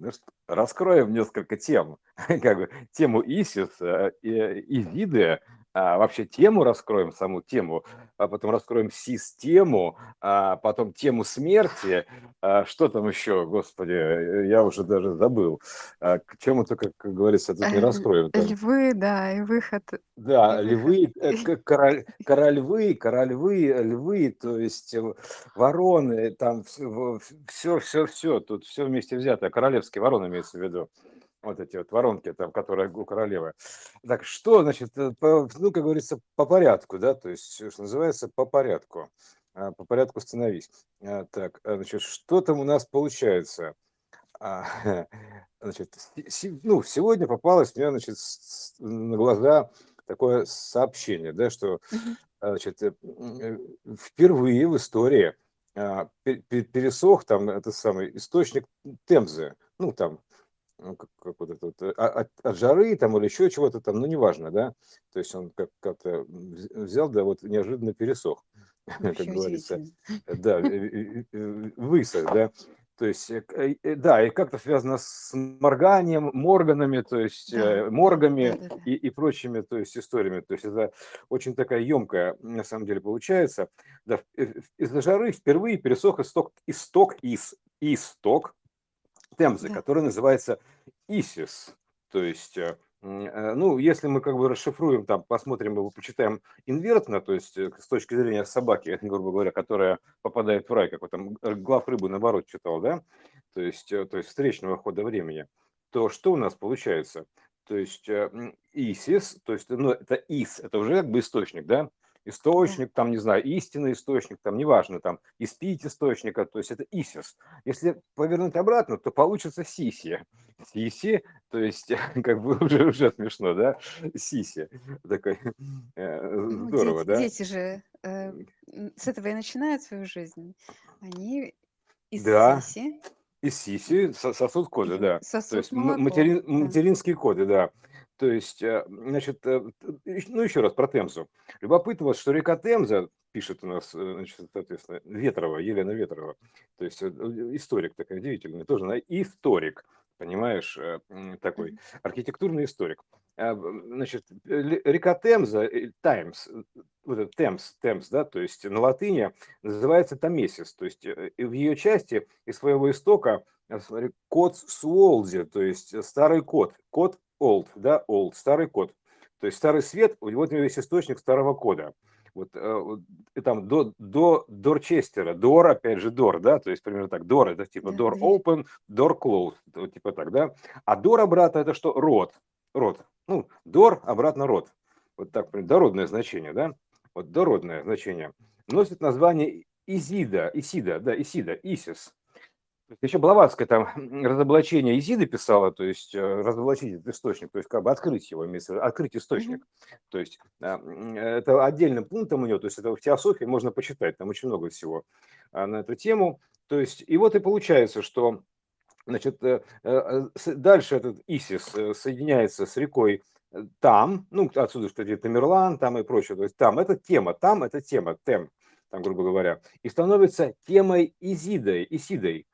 Ну раскроем несколько тем. Как бы тему Исис, э, Изиды, а, вообще тему раскроем, саму тему, а потом раскроем систему, а потом тему смерти. А, что там еще, господи, я уже даже забыл. А, к чему только, как говорится, тут не раскроем. Там. Львы, да, и выход. Да, и львы, э, король, корольвы, корольвы, львы, то есть э, вороны, там все, все, все, тут все вместе взято. Королевские вороны имеется в виду вот эти вот воронки, там, которые у королевы. Так, что, значит, э, по, ну, как говорится, по порядку, да, то есть, что называется, по порядку, а, по порядку становись. А, так, а, значит, что там у нас получается? Значит, ну, сегодня попалось мне, значит, на глаза такое сообщение, да, что, значит, э, э, впервые в истории пересох там этот самый источник Темзы, ну, там, ну, как, как вот это вот, а, от, от жары там или еще чего-то там, ну, неважно, да, то есть он как- как-то взял, да, вот неожиданно пересох, как говорится, да, высох, да, то есть, э, э, да, и как-то связано с морганием, морганами, то есть да. Э, моргами да, да, да. И, и прочими, то есть историями. То есть это очень такая емкая, на самом деле, получается. Да, из-за жары впервые пересох исток, исток, из, исток Темзы, да. который называется Исис. То есть, э, э, ну, если мы как бы расшифруем, там, посмотрим, мы почитаем инвертно, то есть э, с точки зрения собаки, грубо говоря, которая попадает в рай, как вот там глав рыбы наоборот читал, да, то есть, то есть встречного хода времени, то что у нас получается? То есть Исис, то есть, ну, это Ис, это уже как бы источник, да, источник, там, не знаю, истинный источник, там, неважно, там, испить источника, то есть это исис. Если повернуть обратно, то получится сиси. Сиси, то есть, как бы уже, уже смешно, да? Сиси. Такой, э, ну, здорово, дети, да? Дети же э, с этого и начинают свою жизнь. Они из да. сиси. Из сиси сосуд коды, да. Сосуд то есть молоко, материн, да. материнские коды, да. То есть, э, значит, э, ну еще раз про Темзу. Любопытно, вот, что река Темза, пишет у нас, э, значит, соответственно, Ветрова, Елена Ветрова, то есть историк такой удивительный, тоже она историк, понимаешь, такой архитектурный историк. А, значит, река Темза, Таймс, вот это Темс, Темс, да, то есть на латыни называется Тамесис, то есть в ее части из своего истока код Суолзи, то есть старый код, код old, да, old, старый код. То есть старый свет, вот у него есть источник старого кода. Вот, э, и там до, до Дорчестера, Дор, опять же, Дор, да, то есть примерно так, Дор, это типа Door open, Door closed, вот типа так, да. А Дор обратно это что? Род, род. Ну, Дор, обратно род. Вот так, дородное значение, да. Вот дородное значение. Носит название Изида, Исида, да, Исида, Исис. Еще Блаватская там разоблачение Изиды писала, то есть э, разоблачить этот источник, то есть как бы открыть его, открыть источник. Mm-hmm. То есть а, это отдельным пунктом у нее, то есть это в теософии можно почитать, там очень много всего а, на эту тему. То есть и вот и получается, что значит, э, э, дальше этот Исис соединяется с рекой там, ну отсюда что где Тамерлан там и прочее, то есть там это тема, там это тема, тем, там, грубо говоря, и становится темой Изидой, Исидой,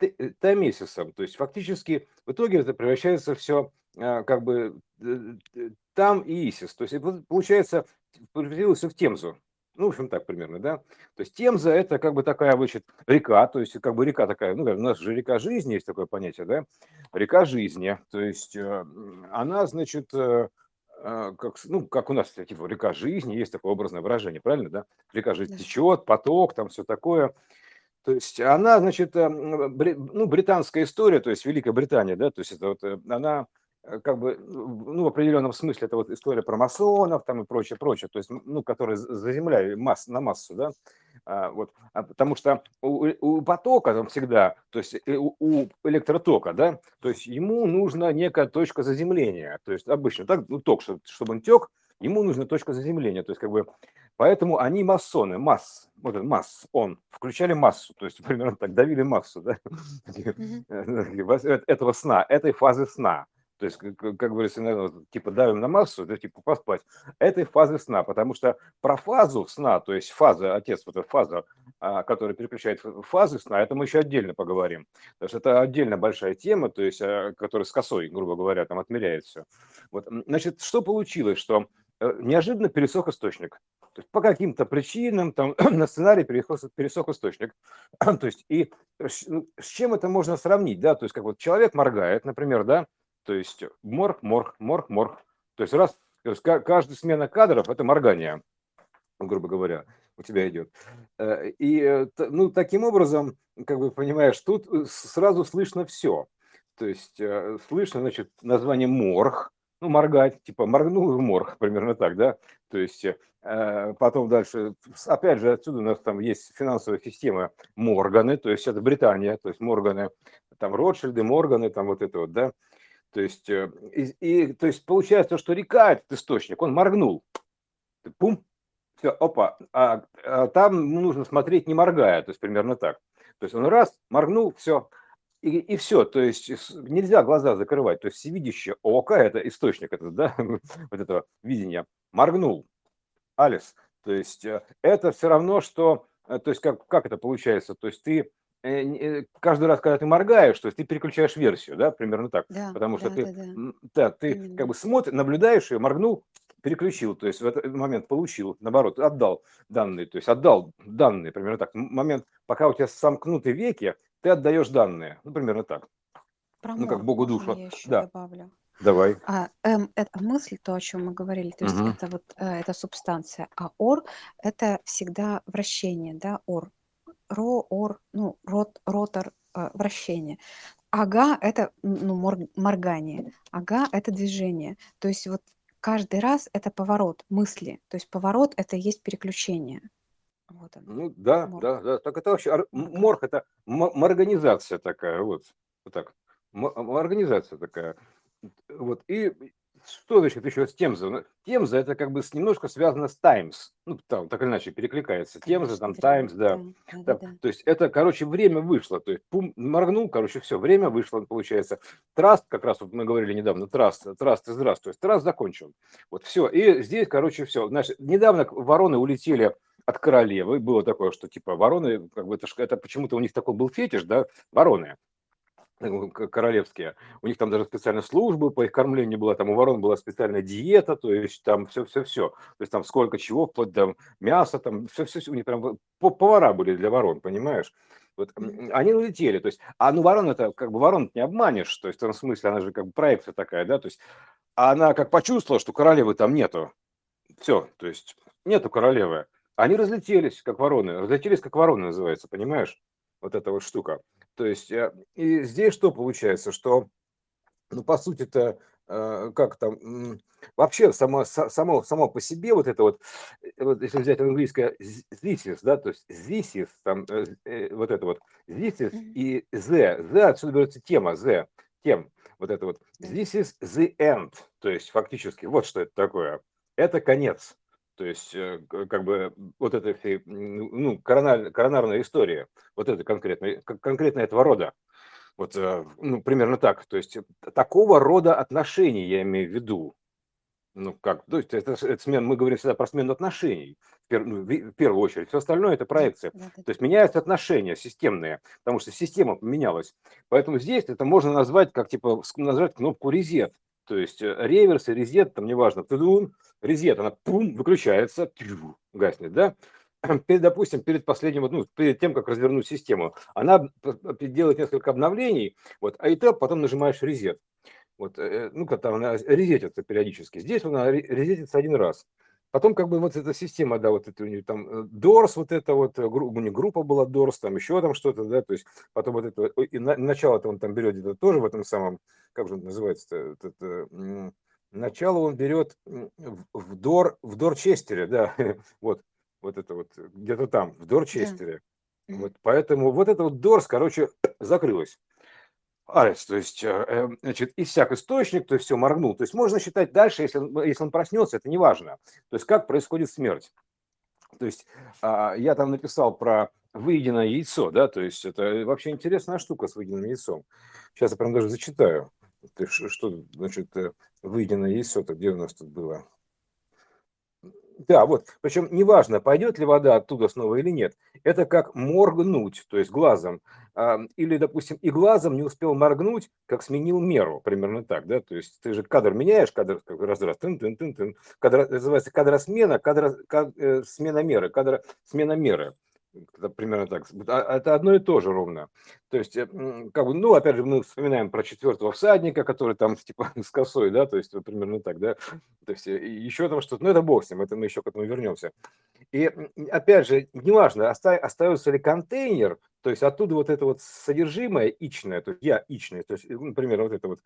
Э, Тамесисом. То есть фактически в итоге это превращается все а, как бы э, э, там и Исис. То есть получается превратилось в Темзу. Ну, в общем, так примерно, да. То есть Темза – это как бы такая, значит, река, то есть как бы река такая, ну, у нас же река жизни, есть такое понятие, да, река жизни. То есть она, значит, а, как, ну, как у нас, типа, река жизни, есть такое образное выражение, правильно, да? Река жизни течет, поток, там все такое. То есть она, значит, э, ну, британская история, то есть Великая Британия, да, то есть это вот э, она э, как бы, ну, в определенном смысле это вот история про масонов там и прочее, прочее, то есть, ну, которые заземляли масс, на массу, да, а, вот, а потому что у, у потока там всегда, то есть у, у электротока, да, то есть ему нужна некая точка заземления, то есть обычно так, ну, ток, чтобы, чтобы он тек, ему нужна точка заземления, то есть как бы Поэтому они масоны, масс, вот масс, он, включали массу, то есть примерно так, давили массу, да, этого сна, этой фазы сна. то есть, как, как говорится, типа давим на массу, это типа поспать, этой фазы сна, потому что про фазу сна, то есть фаза, отец, вот эта фаза, а, которая переключает фазы сна, это мы еще отдельно поговорим, потому что это отдельно большая тема, то есть, а, которая с косой, грубо говоря, там отмеряет все. Вот, значит, что получилось, что э, неожиданно пересох источник. То есть по каким-то причинам там на сценарий пересох, пересох источник. то есть и ну, с чем это можно сравнить, да? То есть как вот человек моргает, например, да, то есть морг, морг, морг, морг. То есть раз, то есть каждая смена кадров – это моргание, грубо говоря, у тебя идет. Э, и э, ну, таким образом, как бы понимаешь, тут э, сразу слышно все. То есть слышно, значит, название морг, ну, моргать, типа моргнул в морг, примерно так, да. То есть потом дальше, опять же, отсюда у нас там есть финансовая система Морганы, то есть это Британия, то есть Морганы, там Ротшильды, Морганы, там вот это вот, да. То есть, э, и, и, то есть получается, что река этот источник, он моргнул. Пум, все, опа, а, а там нужно смотреть не моргая, то есть примерно так. То есть он раз, моргнул, все, и, и все, то есть нельзя глаза закрывать, то есть всевидящее око, это источник это, да, вот этого видения, моргнул, Алис, то есть э, это все равно, что, э, то есть как, как это получается, то есть ты Э, каждый раз, когда ты моргаешь, то есть ты переключаешь версию, да, примерно так, да, потому что да, ты, да, да. Да, ты Именно. как бы смотришь, наблюдаешь ее, моргнул, переключил, то есть в этот момент получил, наоборот, отдал данные, то есть отдал данные, примерно так. Момент, пока у тебя сомкнуты веки, ты отдаешь данные, ну, примерно так. Про ну, как Богу душу. Я еще да. добавлю. Давай. А, эм, это мысль, то, о чем мы говорили, то есть угу. это вот э, это субстанция, а ор это всегда вращение, да, ор ро, ор, ну, рот, ротор, э, вращение. Ага – это ну, моргание. Ага – это движение. То есть вот каждый раз это поворот мысли. То есть поворот – это есть переключение. Вот он. Ну да, морг. да, да. Так это вообще морг – это морганизация такая, вот, вот так. Организация такая. Вот. И что значит еще с Темза? Ну, Темза это как бы немножко связано с Times. Ну, там так или иначе перекликается. Темза, там Times, да. Да, да, да. То есть это, короче, время вышло. То есть пум, моргнул, короче, все, время вышло, получается. Траст, как раз вот мы говорили недавно, траст, траст и здравствуй. То есть траст закончен. Вот все. И здесь, короче, все. Значит, недавно вороны улетели от королевы. Было такое, что типа вороны, как бы это, это почему-то у них такой был фетиш, да, вороны. Э, королевские. У них там даже специальная служба по их кормлению была, там у ворон была специальная диета, то есть там все-все-все. То есть там сколько чего, вплоть до мяса, там все-все, у них прям повара были для ворон, понимаешь? Вот они улетели, то есть, а ну ворон это как бы ворон не обманешь, то есть в том смысле она же как бы проекция такая, да, то есть она как почувствовала, что королевы там нету, все, то есть нету королевы, они разлетелись, как вороны, разлетелись, как вороны называется, понимаешь? Вот эта вот штука. То есть, э, и здесь что получается, что, ну, по сути-то, э, как там, вообще само, само, само по себе вот это вот, э, вот если взять английское this is, да, то есть this is, там, вот это вот this is и the, the, отсюда берется тема, the, тем, вот это вот, this is the end, то есть фактически, вот что это такое, это конец. То есть, э, как бы, вот эта ну, коронар, коронарная история, вот это конкретно, конкретно этого рода. Вот, э, ну, примерно так. То есть, такого рода отношений я имею в виду. Ну, как, то есть, это, это смен, мы говорим всегда про смену отношений, в, пер, ну, в первую очередь. Все остальное – это проекция. То есть, меняются отношения системные, потому что система поменялась. Поэтому здесь это можно назвать, как, типа, назвать кнопку резет. То есть э, реверс резет, там неважно, резет, она пум, выключается, тю, гаснет, да? Перед, допустим, перед последним, ну, перед тем, как развернуть систему, она делает несколько обновлений, вот, а и ты потом нажимаешь резет. Вот, э, ну, как там она резетится периодически. Здесь она резетится один раз. Потом как бы вот эта система, да, вот это у нее там Дорс, э, вот это вот, у них группа была Дорс, там еще там что-то, да, то есть потом вот это, и на, начало-то он там берет где-то тоже в этом самом, как же он называется, это, начало он берет в Дор, в Дорчестере, да, вот, вот это вот, где-то там, в Дорчестере. Да. Вот, поэтому вот это вот Дорс, короче, закрылось. Арес, то есть, э, эм, значит, иссяк источник, то есть все моргнул. То есть можно считать дальше, если, если он проснется, это не важно. То есть как происходит смерть. То есть а, я там написал про выеденное яйцо, да, то есть это вообще интересная штука с выеденным яйцом. Сейчас я прям даже зачитаю. Ты что, значит, выеденное яйцо-то где у нас тут было? Да, вот. Причем неважно, пойдет ли вода оттуда снова или нет. Это как моргнуть, то есть глазом. А, или, допустим, и глазом не успел моргнуть, как сменил меру. Примерно так, да? То есть ты же кадр меняешь, кадр раз раз, тын тын тын тын. Кадр, называется кадросмена, кадр, кадр, э, смена меры, кадр, смена меры примерно так. А, это одно и то же ровно. То есть, э, как бы, ну, опять же, мы вспоминаем про четвертого всадника, который там, типа, с косой, да, то есть, примерно так, да. То есть, э, еще там что-то, ну, это бог с ним, это мы еще к этому вернемся. И, опять же, неважно, остается ли контейнер, то есть, оттуда вот это вот содержимое ичное, то есть, я ичное, то есть, например, вот это вот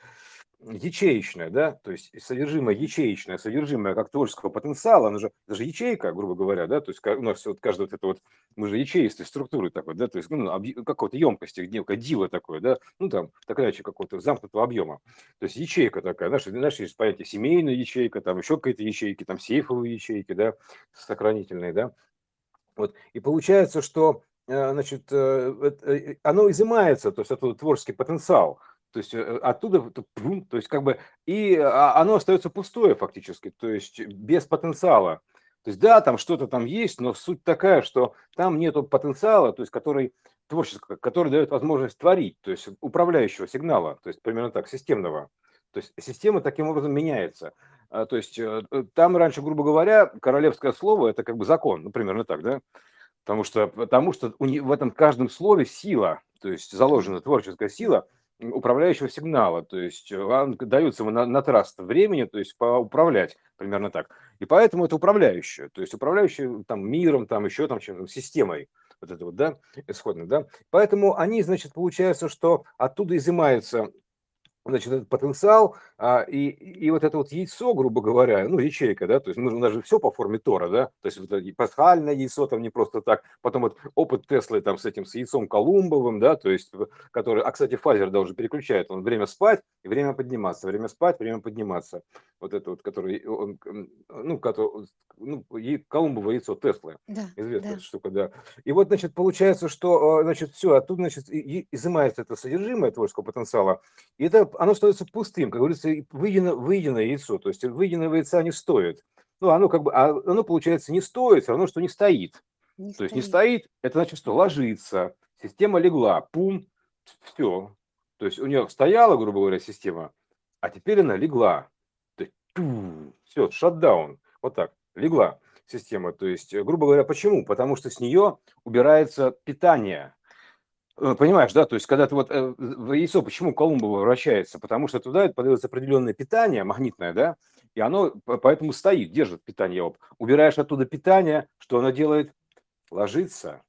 ячеечное, да, то есть содержимое ячеечное, содержимое как творческого потенциала, оно же, это же ячейка, грубо говоря, да, то есть у нас вот каждая вот это вот, мы же ячеистой структуры такой, да, то есть ну, какой-то емкости, некое диво такое, да, ну там, такая какого-то замкнутого объема, то есть ячейка такая, знаешь, знаешь, есть понятие семейная ячейка, там еще какие-то ячейки, там сейфовые ячейки, да, сохранительные, да, вот, и получается, что э, значит, э, э, оно изымается, то есть это творческий потенциал, то есть э, оттуда, то есть как бы, и а, оно остается пустое фактически, то есть без потенциала. То есть да, там что-то там есть, но суть такая, что там нету потенциала, то есть который творческого, который дает возможность творить, то есть управляющего сигнала, то есть примерно так, системного. То есть система таким образом меняется. А, то есть э, э, там раньше, грубо говоря, королевское слово – это как бы закон, ну, примерно так, да? Потому что, потому что в этом каждом слове сила, то есть заложена творческая сила – управляющего сигнала, то есть вам даются ему на, на траст времени, то есть поуправлять примерно так. И поэтому это управляющее, то есть управляющее там миром, там еще там чем-то, системой вот это вот, да, исходно, да. Поэтому они, значит, получается, что оттуда изымаются значит, этот потенциал, а, и, и вот это вот яйцо, грубо говоря, ну, ячейка, да, то есть ну, у нас же все по форме Тора, да, то есть вот это пасхальное яйцо там не просто так, потом вот опыт Теслы там с этим, с яйцом Колумбовым, да, то есть, который, а, кстати, Фазер даже переключает, он время спать и время подниматься, время спать, время подниматься, вот это вот, который, он, ну, который, ну, Колумбово яйцо Теслы, да, известная да. штука, да. И вот, значит, получается, что, а, значит, все, оттуда, значит, изымается это содержимое творческого потенциала, и это оно становится пустым, как говорится, выеденное, выеденное яйцо, то есть выеденного яйца не стоит. Ну, оно как бы, а оно, получается, не стоит, все равно, что не стоит. Не то стоит. есть не стоит, это значит, что ложится, система легла, пум, все. То есть у нее стояла, грубо говоря, система, а теперь она легла. То есть, все, шатдаун, вот так, легла система. То есть, грубо говоря, почему? Потому что с нее убирается питание. Э, понимаешь, да, то есть когда ты вот э, яйцо, почему Колумбово вращается? Потому что туда подается определенное питание магнитное, да, и оно поэтому стоит, держит питание. Убираешь оттуда питание, что оно делает? Ложится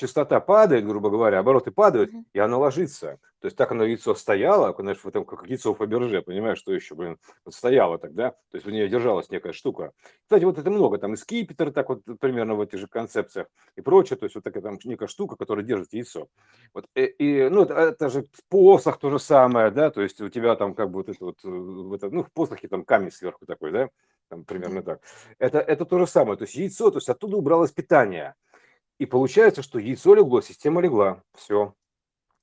частота падает, грубо говоря, обороты падают, mm-hmm. и оно ложится. То есть так оно яйцо стояло, знаешь, в этом, как яйцо в Фаберже, понимаешь, что еще, блин, вот стояло тогда, то есть в нее держалась некая штука. Кстати, вот это много, там и скипетр, так вот примерно в этих же концепциях и прочее, то есть вот такая там некая штука, которая держит яйцо. Вот, и, и ну, это, это же посох то же самое, да, то есть у тебя там как бы вот это вот, э, в это, ну, в посохе там камень сверху такой, да, там примерно так. Это, это то же самое, то есть яйцо, то есть оттуда убралось питание. И получается, что яйцо легло, система легла, все.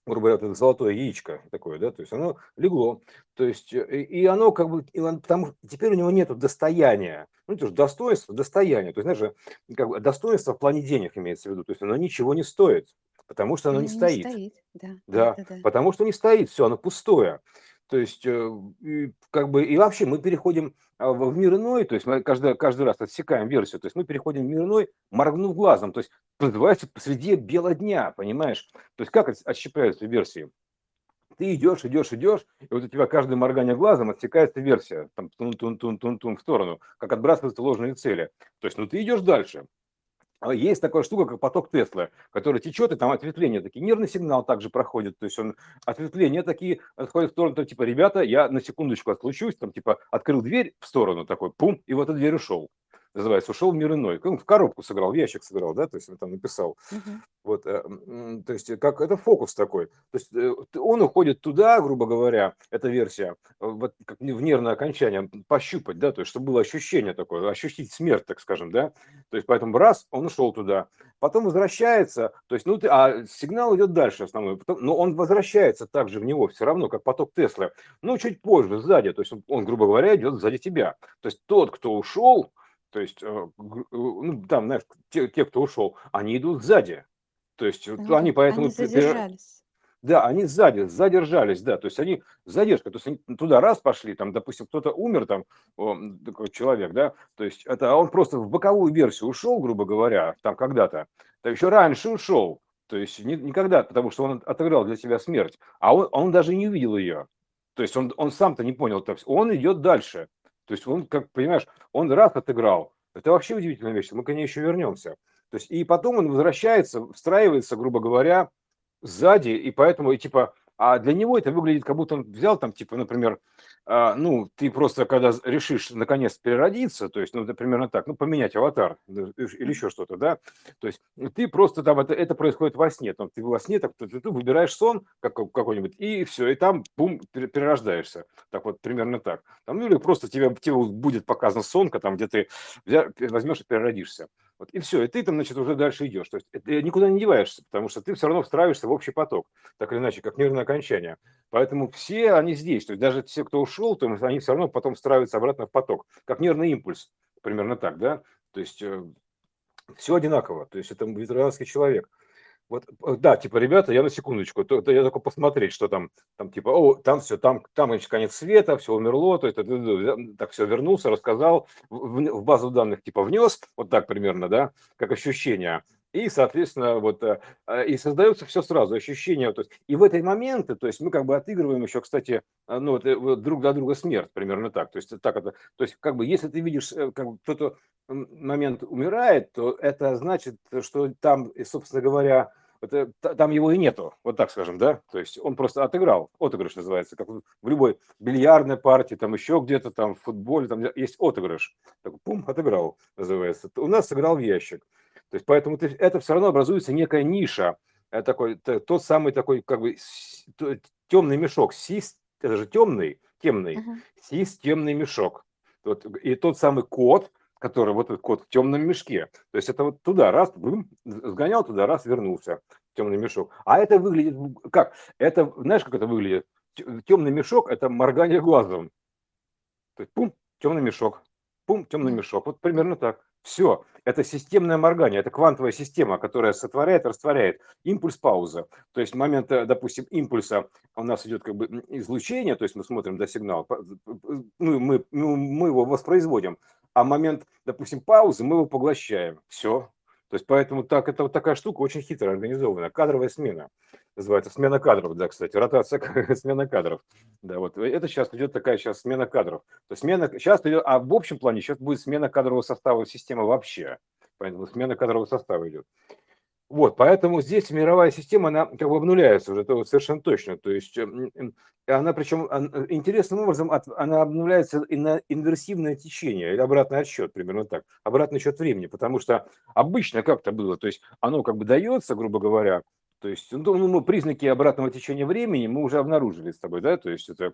Грубо говоря, это золотое яичко такое, да, то есть оно легло, то есть э, и оно как бы, и он, потому теперь у него нет достояния, ну это же достоинство, достояние, то есть, знаешь, как бы достоинство в плане денег имеется в виду, то есть оно ничего не стоит, потому что оно, оно не, не стоит. стоит. Да, да, да, да, потому что не стоит, все, оно пустое. То есть, э, как бы, и вообще мы переходим а, в мир иной, то есть мы каждый, каждый раз отсекаем версию, то есть мы переходим в мир иной, моргнув глазом, то есть называется посреди бела дня, понимаешь? То есть как отщепляются версии? Ты идешь, идешь, идешь, и вот у тебя каждое моргание глазом отсекается версия, там, тун-тун-тун-тун-тун в сторону, как отбрасываются ложные цели. То есть, ну ты идешь дальше. А есть такая штука, как поток Теслы, который течет, и там ответвления такие. Нервный сигнал также проходит, то есть он ответвления такие отходят в сторону, то, типа, ребята, я на секундочку отключусь, там, типа, открыл дверь в сторону такой, пум, и в эту дверь ушел. Называется, ушел в мир иной. Он в коробку сыграл, в ящик сыграл, да, то есть он там написал. Uh-huh. Вот, э, то есть как это фокус такой. То есть э, он уходит туда, грубо говоря, эта версия, вот как в нервное окончание, пощупать, да, то есть чтобы было ощущение такое, ощутить смерть, так скажем, да. То есть поэтому раз, он ушел туда, потом возвращается, то есть, ну, ты, а сигнал идет дальше основной, потом, но он возвращается также в него все равно, как поток Теслы, ну, чуть позже, сзади, то есть он, он грубо говоря, идет сзади тебя. То есть тот, кто ушел, то есть, э, ну, там, знаешь, те, те, кто ушел, они идут сзади. То есть они, они поэтому... Они задержались. Да, они сзади, задержались, да, то есть они задержка, то есть они туда раз пошли, там, допустим, кто-то умер, там, такой человек, да, то есть это а он просто в боковую версию ушел, грубо говоря, там когда-то, то еще раньше ушел, то есть не, никогда, потому что он отыграл для себя смерть, а он, он даже не увидел ее, то есть он, он сам-то не понял, то есть он идет дальше, то есть он, как понимаешь, он раз отыграл. Это вообще удивительная вещь. Мы к ней еще вернемся. То есть и потом он возвращается, встраивается, грубо говоря, сзади, и поэтому, и типа, а для него это выглядит, как будто он взял там, типа, например, а, ну, ты просто, когда решишь наконец переродиться, то есть, ну, примерно так, ну, поменять аватар или еще что-то, да, то есть ты просто там, это, это происходит во сне, там, ты во сне, так, ты, ты выбираешь сон как, какой-нибудь, и все, и там, бум, перерождаешься, так вот, примерно так. Там, ну, или просто тебе, тебе будет показан сонка, там, где ты возьмешь и переродишься. Вот, и все, и ты там, значит, уже дальше идешь. То есть ты никуда не деваешься, потому что ты все равно встраиваешься в общий поток, так или иначе, как нервное окончание. Поэтому все они здесь. То есть даже те, кто ушел, то они все равно потом встраиваются обратно в поток, как нервный импульс. Примерно так, да? То есть э, все одинаково. То есть это ветеранский человек. Вот, э, да, типа, ребята, я на секундочку, то, то я только посмотреть, что там, там типа, о, там все, там, там, значит, конец света, все умерло, то это, так все вернулся, рассказал, в, в базу данных типа внес, вот так примерно, да, как ощущение, и, соответственно, вот, э, э, и создается все сразу, ощущение, то есть, и в эти моменты, то есть мы как бы отыгрываем еще, кстати, ну, вот, друг для друга смерть, примерно так, то есть, так это, то есть, как бы, если ты видишь, как бы, кто-то момент умирает, то это значит, что там, собственно говоря, это, там его и нету, вот так скажем, да, то есть он просто отыграл, отыгрыш называется, как в любой бильярдной партии, там еще где-то там в футболе, там есть отыгрыш, так, пум, отыграл, называется. У нас сыграл в ящик. То есть поэтому ты, это все равно образуется некая ниша, это такой, тот самый такой как бы темный мешок, сис, это же темный, темный, uh-huh. сис темный мешок. Вот, и тот самый код, который вот этот кот в темном мешке. То есть это вот туда раз, бум, сгонял туда, раз, вернулся в темный мешок. А это выглядит как? Это, знаешь, как это выглядит? Темный мешок – это моргание глазом. То есть пум, темный мешок, пум, темный мешок. Вот примерно так. Все. Это системное моргание, это квантовая система, которая сотворяет, растворяет. Импульс-пауза. То есть момент, допустим, импульса у нас идет как бы излучение, то есть мы смотрим до сигнала, ну, мы, мы его воспроизводим а момент, допустим, паузы мы его поглощаем. Все. То есть поэтому так, это вот такая штука очень хитро организованная. Кадровая смена. Называется смена кадров, да, кстати, ротация, смена кадров. Да, вот это сейчас идет такая сейчас смена кадров. То есть смена, сейчас идет, а в общем плане сейчас будет смена кадрового состава системы вообще. Поэтому смена кадрового состава идет. Вот, поэтому здесь мировая система, она как бы обнуляется уже, это вот совершенно точно. То есть она, причем интересным образом, она обнуляется и на инверсивное течение, или обратный отсчет, примерно так, обратный отсчет времени, потому что обычно как-то было, то есть оно как бы дается, грубо говоря, то есть ну, мы признаки обратного течения времени мы уже обнаружили с тобой, да, то есть это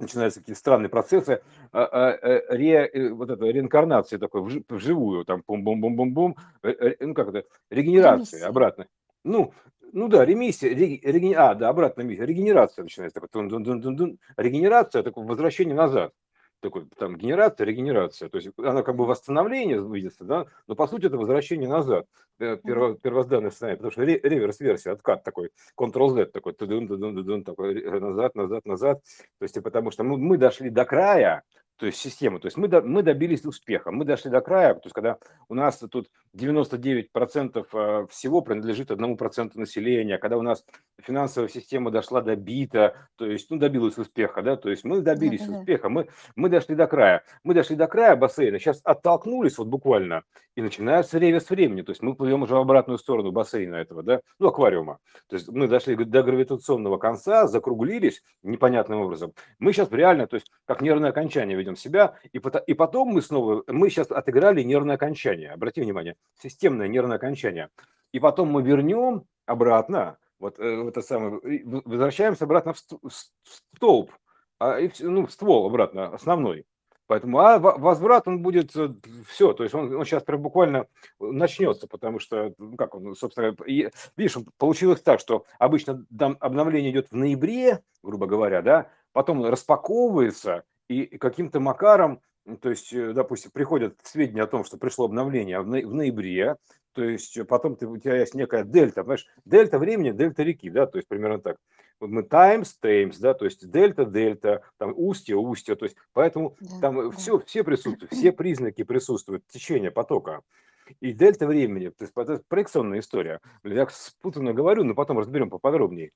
начинаются какие-то странные процессы а, а, э, ре, э, вот это, реинкарнации такой вживую, там бум-бум-бум-бум-бум, э, ну как это, регенерация обратно. Ну, ну да, ремиссия, реги, а, да, обратно регенерация начинается, такой, дун -дун -дун -дун -дун. регенерация, такое возвращение назад такой там генерация, регенерация. То есть она как бы восстановление видится, да, но по сути это возвращение назад, э, перво, первозданное состояние, потому что реверс-версия, откат такой, Ctrl-Z такой, тудун, тудун, тудун, такой, назад, назад, назад. То есть потому что мы, мы дошли до края, то есть систему. То есть мы, до, мы добились успеха, мы дошли до края, то есть когда у нас тут 99% э, всего принадлежит одному проценту населения, когда у нас финансовая система дошла до бита, то есть ну, добилась успеха, да, то есть мы добились да, успеха, мы, мы дошли до края, мы дошли до края бассейна, сейчас оттолкнулись вот буквально, и начинается ревес времени, то есть мы плывем уже в обратную сторону бассейна этого, да, ну, аквариума, то есть мы дошли до гравитационного конца, закруглились непонятным образом, мы сейчас реально, то есть как нервное окончание ведем приходим в себя, и, и потом мы снова, мы сейчас отыграли нервное окончание, обрати внимание, системное нервное окончание, и потом мы вернем обратно, вот э, это самое, возвращаемся обратно в столб, а, ну, в ствол обратно, основной. Поэтому а возврат он будет э, все, то есть он, он сейчас прям буквально начнется, потому что, ну как он, собственно, и, видишь, получилось так, что обычно обновление идет в ноябре, грубо говоря, да, потом распаковывается и каким-то макаром, то есть, э, допустим, приходят сведения о том, что пришло обновление в ноябре, то есть потом ты, у тебя есть некая дельта, понимаешь, дельта времени, дельта реки, да, то есть примерно так мы times, times, да, то есть дельта, дельта, там устье, устье, то есть поэтому да, там да. все, все присутствуют, все признаки присутствуют, течение потока. И дельта времени, то есть это проекционная история. Я спутанно говорю, но потом разберем поподробнее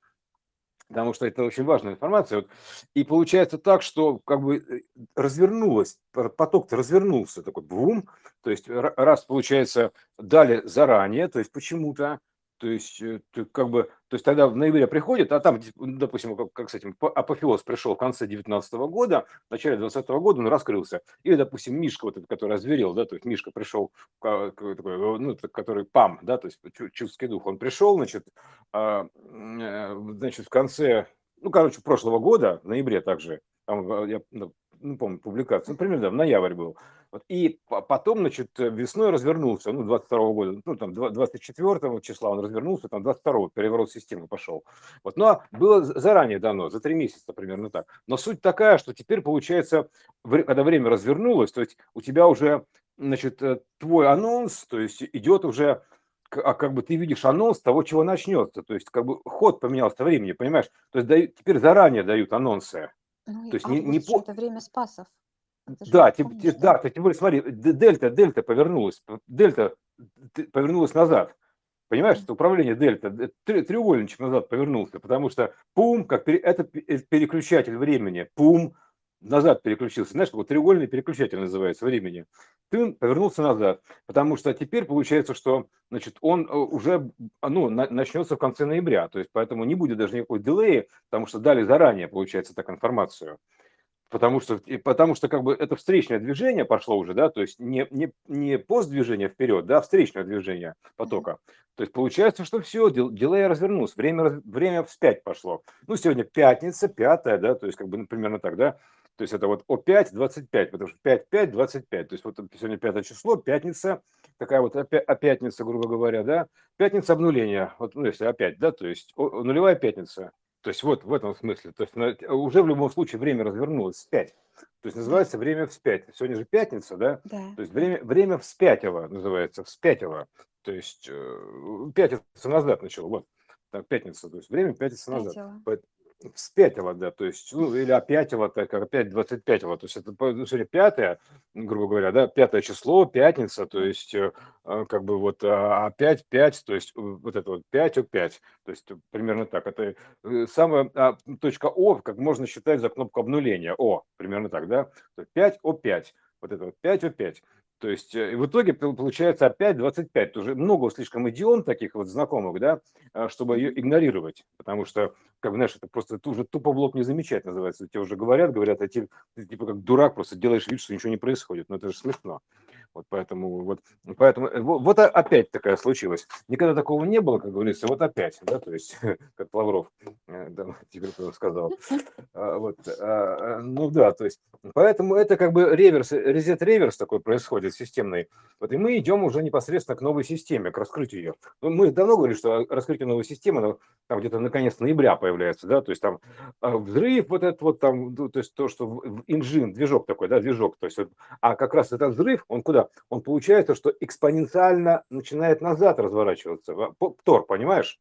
потому что это очень важная информация. И получается так, что как бы э, развернулось, поток-то развернулся, такой бум, то есть раз, получается, дали заранее, то есть почему-то, то есть, э, как бы, то есть тогда в ноябре приходит, а там, допустим, как, как с этим, апофеоз пришел в конце 19 года, в начале 20 года он раскрылся. Или, допустим, Мишка, вот этот, который озверел, да, то есть Мишка пришел, такой, ну, который ПАМ, да, то есть чувственный дух, он пришел, значит, а, э, значит, в конце, ну, короче, прошлого года, в ноябре также, там, я ну, ну, помню, публикацию, ну, примерно, да, в ноябрь был. Вот, и потом, значит, весной развернулся, ну, 22 года, ну, там, 24 числа он развернулся, там, 22 переворот системы пошел. Вот, но было заранее дано, за три месяца примерно так. Но суть такая, что теперь, получается, когда время развернулось, то есть у тебя уже, значит, э, твой анонс, то есть идет уже а как бы ты видишь анонс того, чего начнется. То есть как бы ход поменялся времени, понимаешь? То есть дают, теперь заранее дают анонсы. Ну, То есть не, не по... это время спасов. Это да, тем, помнишь, да, да, тем более, смотри, дельта, дельта повернулась, дельта повернулась назад. Понимаешь, это управление дельта, треугольничек назад повернулся, потому что пум, как пере, это переключатель времени, пум, назад переключился. Знаешь, вот треугольный переключатель называется времени. Ты повернулся назад, потому что теперь получается, что значит, он э, уже ну, начнется в конце ноября. То есть поэтому не будет даже никакой дилея, потому что дали заранее, получается, так информацию. Потому что, потому что как бы это встречное движение пошло уже, да, то есть не, не, не постдвижение вперед, да, а встречное движение потока. То есть получается, что все, дилей развернулся, время, время вспять пошло. Ну, сегодня пятница, пятая, да, то есть как бы примерно так, да. То есть это вот О5, 25, потому что 5, 5, 25. То есть вот сегодня пятое число, пятница, такая вот опять, пятница, грубо говоря, да. Пятница обнуления, вот, ну, если опять, да, то есть нулевая пятница. То есть вот в этом смысле. То есть уже в любом случае время развернулось вспять. То есть называется время вспять. Сегодня же пятница, да? Да. То есть время, время вспятило называется, вспятило. То есть э, пятница назад начало, вот. Так, пятница, то есть время пятница назад. Спятило спятило, да, то есть, ну, или опятило, так, опять 25 то есть это, ну, сегодня пятое, грубо говоря, да, пятое число, пятница, то есть, э, а, как бы вот а, опять 5, то есть вот это вот 5 о 5, то есть примерно так, это э, самая а, точка О, как можно считать за кнопку обнуления, О, примерно так, да, 5 о 5, вот это вот 5 о 5, то есть э, в итоге получается опять 25. Уже много слишком идиом таких вот знакомых, да, а, чтобы ее игнорировать. Потому что, как знаешь, это просто ты уже тупо блок не замечать называется. Тебе уже говорят, говорят, а ты, ты типа как дурак просто делаешь вид, что ничего не происходит. Но это же смешно. Вот поэтому вот, поэтому э, вот, вот опять такая случилась. Никогда такого не было, как говорится, вот опять, да, то есть, как Лавров э, да, сказал. А, вот, а, ну да, то есть, поэтому это как бы реверс, резет-реверс такой происходит системный. Вот и мы идем уже непосредственно к новой системе, к раскрытию ее. Ну, мы давно говорили, что раскрытие новой системы, ну, там где-то наконец ноября появляется, да, то есть там а, взрыв вот этот вот там, то есть то, что инжин, движок такой, да, движок, то есть, а как раз этот взрыв, он куда? Он получается, что экспоненциально начинает назад разворачиваться. Тор, понимаешь?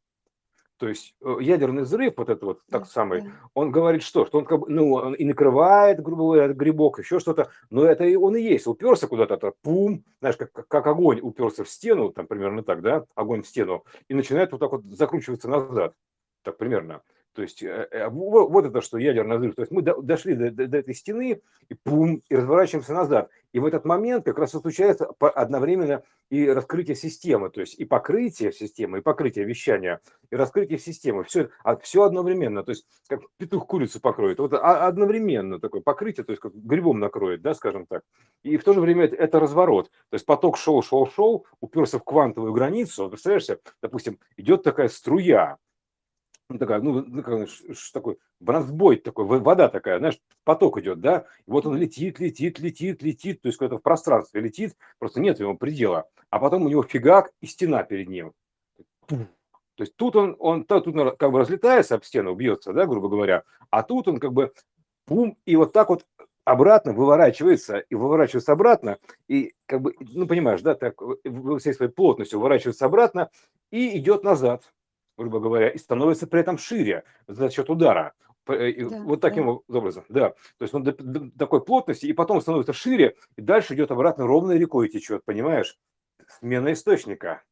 То есть э, ядерный взрыв, вот этот вот так самый, он говорит что? Что он как бы, ну, он и накрывает, грубо говоря, грибок, еще что-то, но это и он и есть. Уперся куда-то, так, пум, знаешь, как, как огонь уперся в стену, там примерно так, да, огонь в стену, и начинает вот так вот закручиваться назад, так примерно. То есть э, э, вот, это, что ядерный взрыв. То есть мы до, дошли до, до, до этой стены, и пум, и разворачиваемся назад. И в этот момент как раз случается одновременно и раскрытие системы, то есть и покрытие системы, и покрытие вещания, и раскрытие системы. Все, а все одновременно, то есть как петух курицу покроет. Вот одновременно такое покрытие, то есть как грибом накроет, да, скажем так. И в то же время это, это разворот. То есть поток шел, шел, шел, уперся в квантовую границу. Представляешь, допустим, идет такая струя, ну, такая, ну, ну как, такой бронзбой такой, вода такая, знаешь, поток идет, да, и вот он летит, летит, летит, летит, то есть куда-то в пространстве летит, просто нет его предела, а потом у него фигак и стена перед ним. То есть тут он, он тут как бы разлетается об стену, бьется, да, грубо говоря, а тут он как бы пум, и вот так вот обратно выворачивается и выворачивается обратно, и как бы, ну, понимаешь, да, так всей своей плотностью выворачивается обратно и идет назад грубо говоря, и становится при этом шире за счет удара. Э, да, вот таким да. образом, да. То есть он до, до такой плотности, и потом становится шире, и дальше идет обратно ровной рекой течет, понимаешь? Смена источника.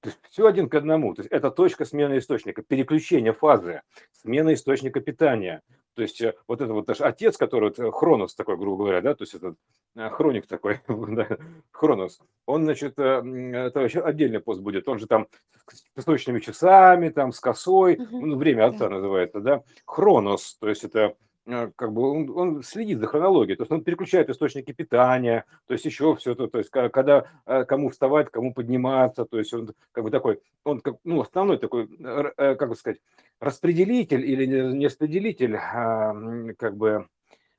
То есть все один к одному. То есть это точка смены источника, переключение фазы, смена источника питания. То есть э, вот это вот наш отец, который вот, э, Хронос такой, грубо говоря, да, то есть это э, хроник такой, да, Хронос, он, значит, это вообще отдельный пост будет, он же там с песочными часами, там с косой, ну, время отца называется, да, Хронос, то есть это как бы он, он следит за хронологией, то есть он переключает источники питания, то есть еще все это, то есть когда э, кому вставать, кому подниматься, то есть он как бы такой, он как, ну, основной такой, э, как бы сказать, распределитель или не распределитель, а, как бы,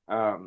а,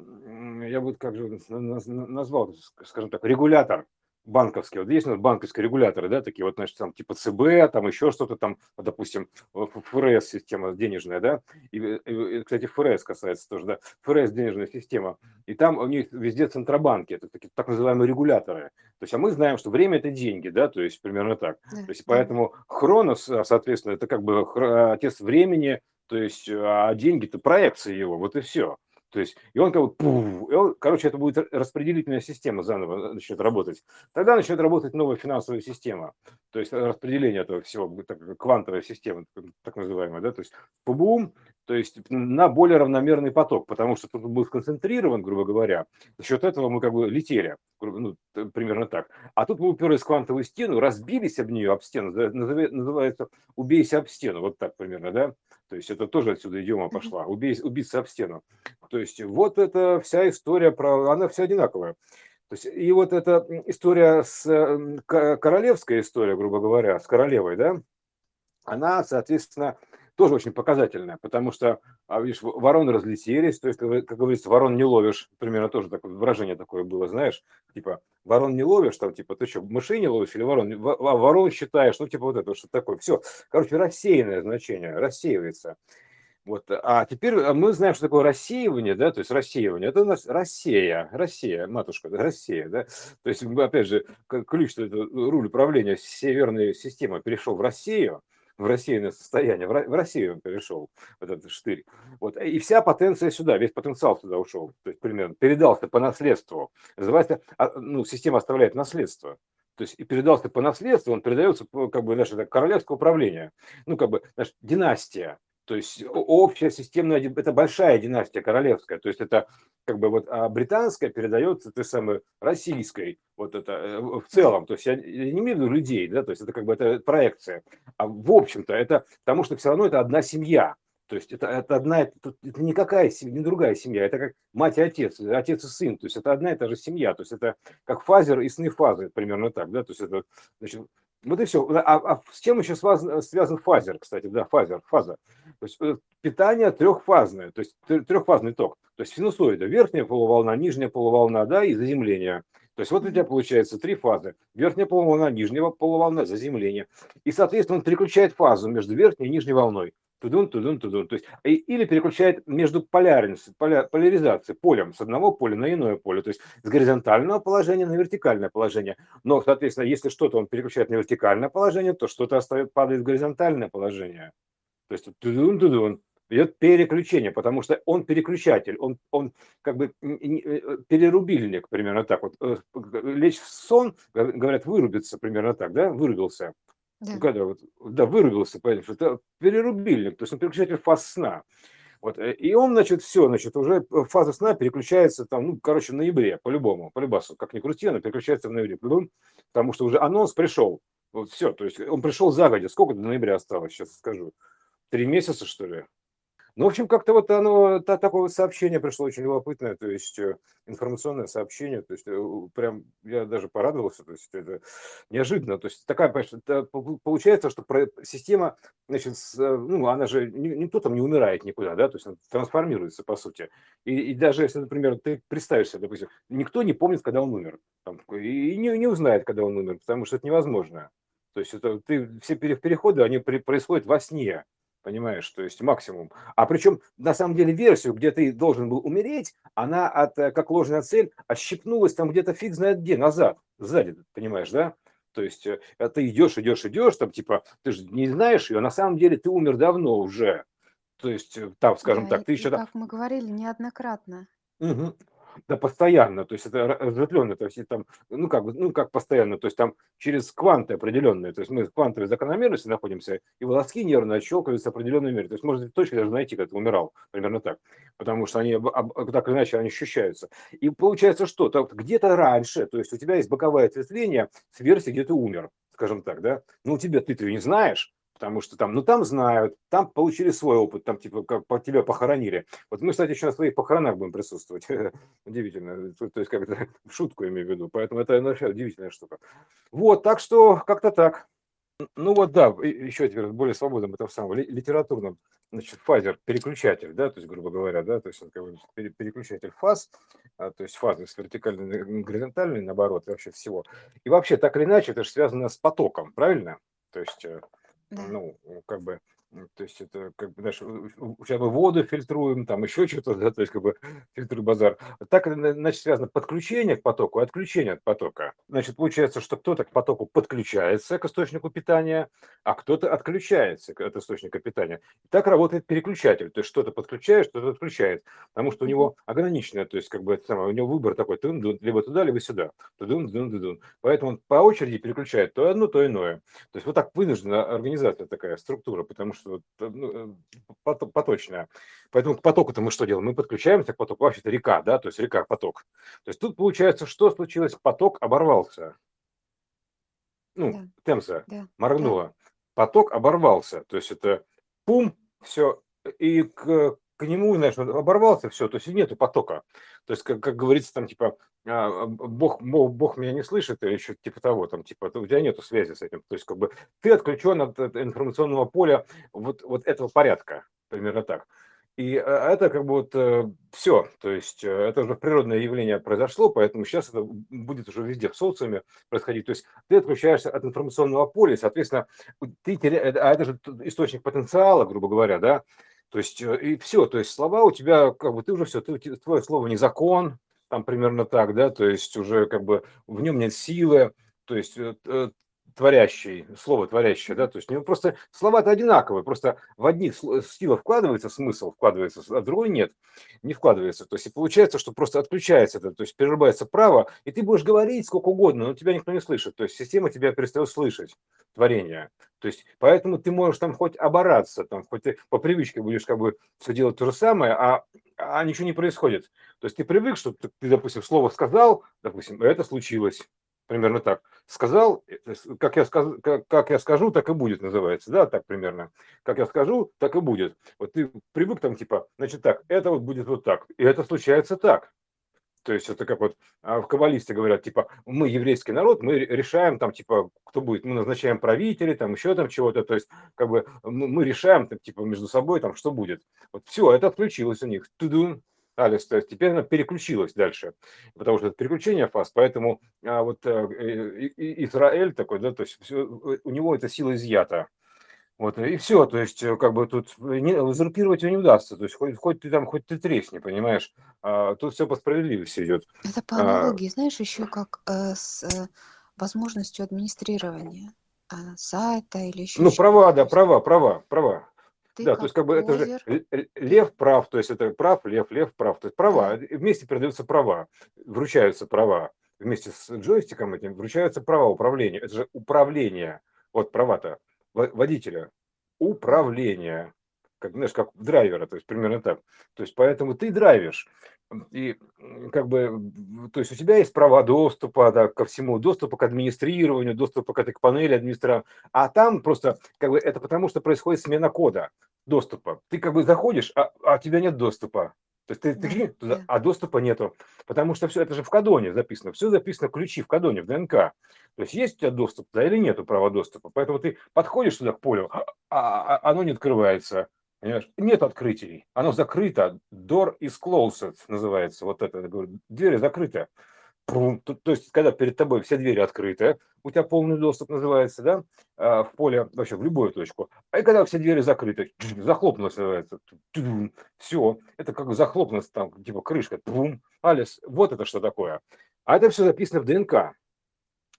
я бы как же назвал, скажем так, регулятор банковские, вот есть у нас банковские регуляторы, да, такие вот, значит, там типа ЦБ, там еще что-то там, допустим, ФРС система денежная, да, и, и, кстати, ФРС касается тоже, да, ФРС денежная система, и там у них везде центробанки, это такие так называемые регуляторы, то есть, а мы знаем, что время это деньги, да, то есть примерно так, да. то есть, поэтому Хронос, а, соответственно, это как бы отец времени, то есть, а деньги это проекции его, вот и все. То есть, и он как бы, пуф, и он, короче, это будет распределительная система заново начнет работать. Тогда начнет работать новая финансовая система. То есть распределение этого всего, так, квантовая система, так называемая, да, то есть бум, то есть на более равномерный поток, потому что тут был сконцентрирован, грубо говоря. За счет этого мы как бы летели, ну, примерно так. А тут мы уперлись в квантовую стену, разбились об нее, об стену, называется «убейся об стену», вот так примерно, да? То есть это тоже отсюда идиома пошла, убей, убиться об стену. То есть вот эта вся история про, она вся одинаковая. То есть, и вот эта история с королевская история, грубо говоря, с королевой, да, она, соответственно, тоже очень показательная, потому что, а, видишь, вороны разлетелись, то есть, как говорится, ворон не ловишь, примерно тоже такое выражение такое было, знаешь, типа, ворон не ловишь, там, типа, ты что, мышей не ловишь или ворон, а ворон считаешь, ну, типа, вот это, что такое, все, короче, рассеянное значение, рассеивается. Вот. А теперь а мы знаем, что такое рассеивание, да, то есть рассеивание. Это у нас Россия, Россия, матушка, Россия, да. То есть, опять же, ключ, руль управления северной системы перешел в Россию, в рассеянное состояние, в Россию он перешел, вот этот штырь. Вот. И вся потенция сюда, весь потенциал сюда ушел, то есть примерно передался по наследству. Называется, а, ну, система оставляет наследство. То есть и передался по наследству, он передается как бы наше королевское управление, ну как бы наша династия, то есть общая системная, это большая династия королевская, то есть это как бы вот а британская передается той самой российской, вот это э, в целом, то есть я не имею в виду людей, да, то есть это как бы это проекция, а в общем-то это, потому что все равно это одна семья, то есть это, это одна, это, это никакая семья, не другая семья, это как мать и отец, отец и сын, то есть это одна и та же семья, то есть это как фазер и сны фазы, примерно так, да, то есть это, значит, вот и все. А, а с чем еще связан, связан фазер, кстати, да, фазер, фаза. То есть э, питание трехфазное, то есть трехфазный ток. То есть синусоида, верхняя полуволна, нижняя полуволна, да, и заземление. То есть вот у тебя получается три фазы. Верхняя полуволна, нижняя полуволна, заземление. И, соответственно, он переключает фазу между верхней и нижней волной. Тудун, тудун, тудун. То есть, или переключает между полярностью, поля, поляризацией, полем с одного поля на иное поле. То есть с горизонтального положения на вертикальное положение. Но, соответственно, если что-то он переключает на вертикальное положение, то что-то остается, падает в горизонтальное положение. То есть тудун, тудун, идет переключение, потому что он переключатель, он, он как бы э, перерубильник, примерно так вот. Э, лечь в сон, говорят, вырубиться примерно так, да, вырубился. Да. Ну, когда вот, да, вырубился, понятно, что это перерубильник, то есть он переключатель фаз сна. Вот, э, и он, значит, все, значит, уже фаза сна переключается там, ну, короче, в ноябре, по-любому, по любасу, как ни крути, она переключается в ноябре, потому что уже анонс пришел. Вот все, то есть он пришел загодя. Сколько до ноября осталось, сейчас скажу. Три месяца, что ли? Ну, в общем, как-то вот оно, та, такое вот сообщение пришло очень любопытное, то есть э, информационное сообщение, то есть э, прям я даже порадовался, то есть это неожиданно, то есть такая, это получается, что система, значит, с, э, ну, она же, никто там не умирает никуда, да, то есть она трансформируется, по сути. И, и даже если, например, ты представишься, допустим, никто не помнит, когда он умер, там, и не, не узнает, когда он умер, потому что это невозможно. То есть это, ты, все переходы, они при, происходят во сне, понимаешь, то есть максимум. А причем, на самом деле, версию, где ты должен был умереть, она от, э, как ложная цель отщипнулась там где-то фиг знает где, назад, сзади, понимаешь, да? То есть э, ты идешь, идешь, идешь, там типа, ты же не знаешь ее, на самом деле ты умер давно уже. То есть э, там, скажем Да, так, ты и еще там... как мы говорили неоднократно. Мгм. Да, постоянно, то есть это разветвленно, то есть там, ну как, ну как постоянно, то есть там через кванты определенные, то есть мы в квантовой закономерности находимся, и волоски нервно отщелкиваются в определенной мере, то есть можно точно даже найти, как ты умирал, примерно так, потому что они так или иначе они ощущаются. И получается что, где-то раньше, то есть у тебя есть боковое ответвление с версии, где ты умер, скажем так, да, ну тебя ты-то не знаешь, потому что там, ну там знают, там получили свой опыт, там типа как по тебя похоронили. Вот мы, кстати, еще на своих похоронах будем присутствовать. Удивительно. То, то есть как-то в шутку имею в виду. Поэтому это вообще удивительная штука. Вот, так что как-то так. Ну вот да, еще теперь более свободным этом самом литературном, значит, фазер, переключатель, да, то есть, грубо говоря, да, то есть он как бы переключатель фаз, а, то есть фазы с вертикальной горизонтальной, наоборот, вообще всего. И вообще, так или иначе, это же связано с потоком, правильно? То есть э, Ну, как бы, то есть это, как бы, знаешь, сейчас мы воду фильтруем, там еще что-то, да, то есть как бы фильтруем базар. Так, значит, связано подключение к потоку отключение от потока. Значит, получается, что кто-то к потоку подключается к источнику питания, а кто-то отключается от источника питания. И так работает переключатель, то есть что-то подключает, что-то отключает, потому что у него ограниченное, то есть как бы это самое, у него выбор такой, либо туда, либо сюда, тудун, тудун, тудун. Поэтому он по очереди переключает то одно, то иное. То есть вот так вынуждена организация такая структура, потому что ну, э, поточная. Поэтому к потоку-то мы что делаем? Мы подключаемся к потоку, вообще это река, да, то есть река, поток. То есть тут получается, что случилось? Поток оборвался. Ну, да. Темза да. моргнула. Да. Поток оборвался. То есть это пум, все. И к, к нему, знаешь, оборвался все, то есть нету потока. То есть, как, как говорится, там, типа, а, Бог, Бог, Бог меня не слышит, или еще типа того, там, типа, у тебя нету связи с этим. То есть, как бы, ты отключен от, от информационного поля вот, вот этого порядка, примерно так. И а, это как бы вот э, все, то есть э, это уже природное явление произошло, поэтому сейчас это будет уже везде в социуме происходить. То есть ты отключаешься от информационного поля, соответственно, ты теряешь, а это же источник потенциала, грубо говоря, да, то есть, э, и все, то есть слова у тебя, как бы ты уже все, ты, твое слово не закон, там примерно так, да, то есть уже как бы в нем нет силы, то есть э, э, творящий, слово творящее, да, то есть ну, просто слова-то одинаковые, просто в одних стилах вкладывается смысл, вкладывается, а в другой нет, не вкладывается. То есть и получается, что просто отключается это, то есть перерубается право, и ты будешь говорить сколько угодно, но тебя никто не слышит, то есть система тебя перестает слышать, творение. То есть поэтому ты можешь там хоть обораться, там хоть ты по привычке будешь как бы все делать то же самое, а, а ничего не происходит. То есть ты привык, что ты, допустим, слово сказал, допустим, это случилось примерно так. Сказал, э, как я, сказ, как, как я скажу, так и будет, называется, да, так примерно. Как я скажу, так и будет. Вот ты привык там, типа, значит так, это вот будет вот так, и это случается так. То есть это как вот а в каббалисте говорят, типа, мы еврейский народ, мы решаем там, типа, кто будет, мы назначаем правителей, там еще там чего-то, то есть как бы мы решаем, там, типа, между собой, там, что будет. Вот все, это отключилось у них. Тудун, Алекс, то есть теперь она переключилась дальше, потому что это переключение фаз, поэтому а, вот а, Израиль такой, да, то есть все, у него эта сила изъята. Вот, и все, то есть, как бы тут не, узурпировать его не удастся, то есть, хоть, хоть ты там, хоть ты тресни, понимаешь, а, тут все по справедливости идет. Это по аналогии, а, знаешь, еще как э, с э, возможностью администрирования э, сайта или еще. Ну, права, да, права, права, права. Да, то есть как бы это же лев прав, то есть это прав, лев, лев прав, то есть права, вместе передаются права, вручаются права, вместе с джойстиком этим вручаются права управления, это же управление, вот права-то водителя, управления, как, знаешь, как драйвера, то есть примерно так. То есть поэтому ты драйвишь, и как бы, то есть у тебя есть права доступа да, ко всему, доступа к администрированию, доступа к этой к панели администратора, а там просто как бы это потому, что происходит смена кода доступа. Ты как бы заходишь, а, а у тебя нет доступа. То есть ты, да, ты туда, да. а доступа нету. Потому что все это же в кадоне записано. Все записано ключи в кадоне, в ДНК. То есть есть у тебя доступ, да или нету права доступа. Поэтому ты подходишь туда к полю, а, а, а оно не открывается. Понимаешь? Нет открытий. Оно закрыто. Door is closed называется. Вот это. Говорю, дверь закрыта. То, есть, когда перед тобой все двери открыты, у тебя полный доступ называется, да, а, в поле, вообще в любую точку. А и когда все двери закрыты, захлопнулось называется, все, это как захлопнулось там, типа крышка, Алис, вот это что такое. А это все записано в ДНК.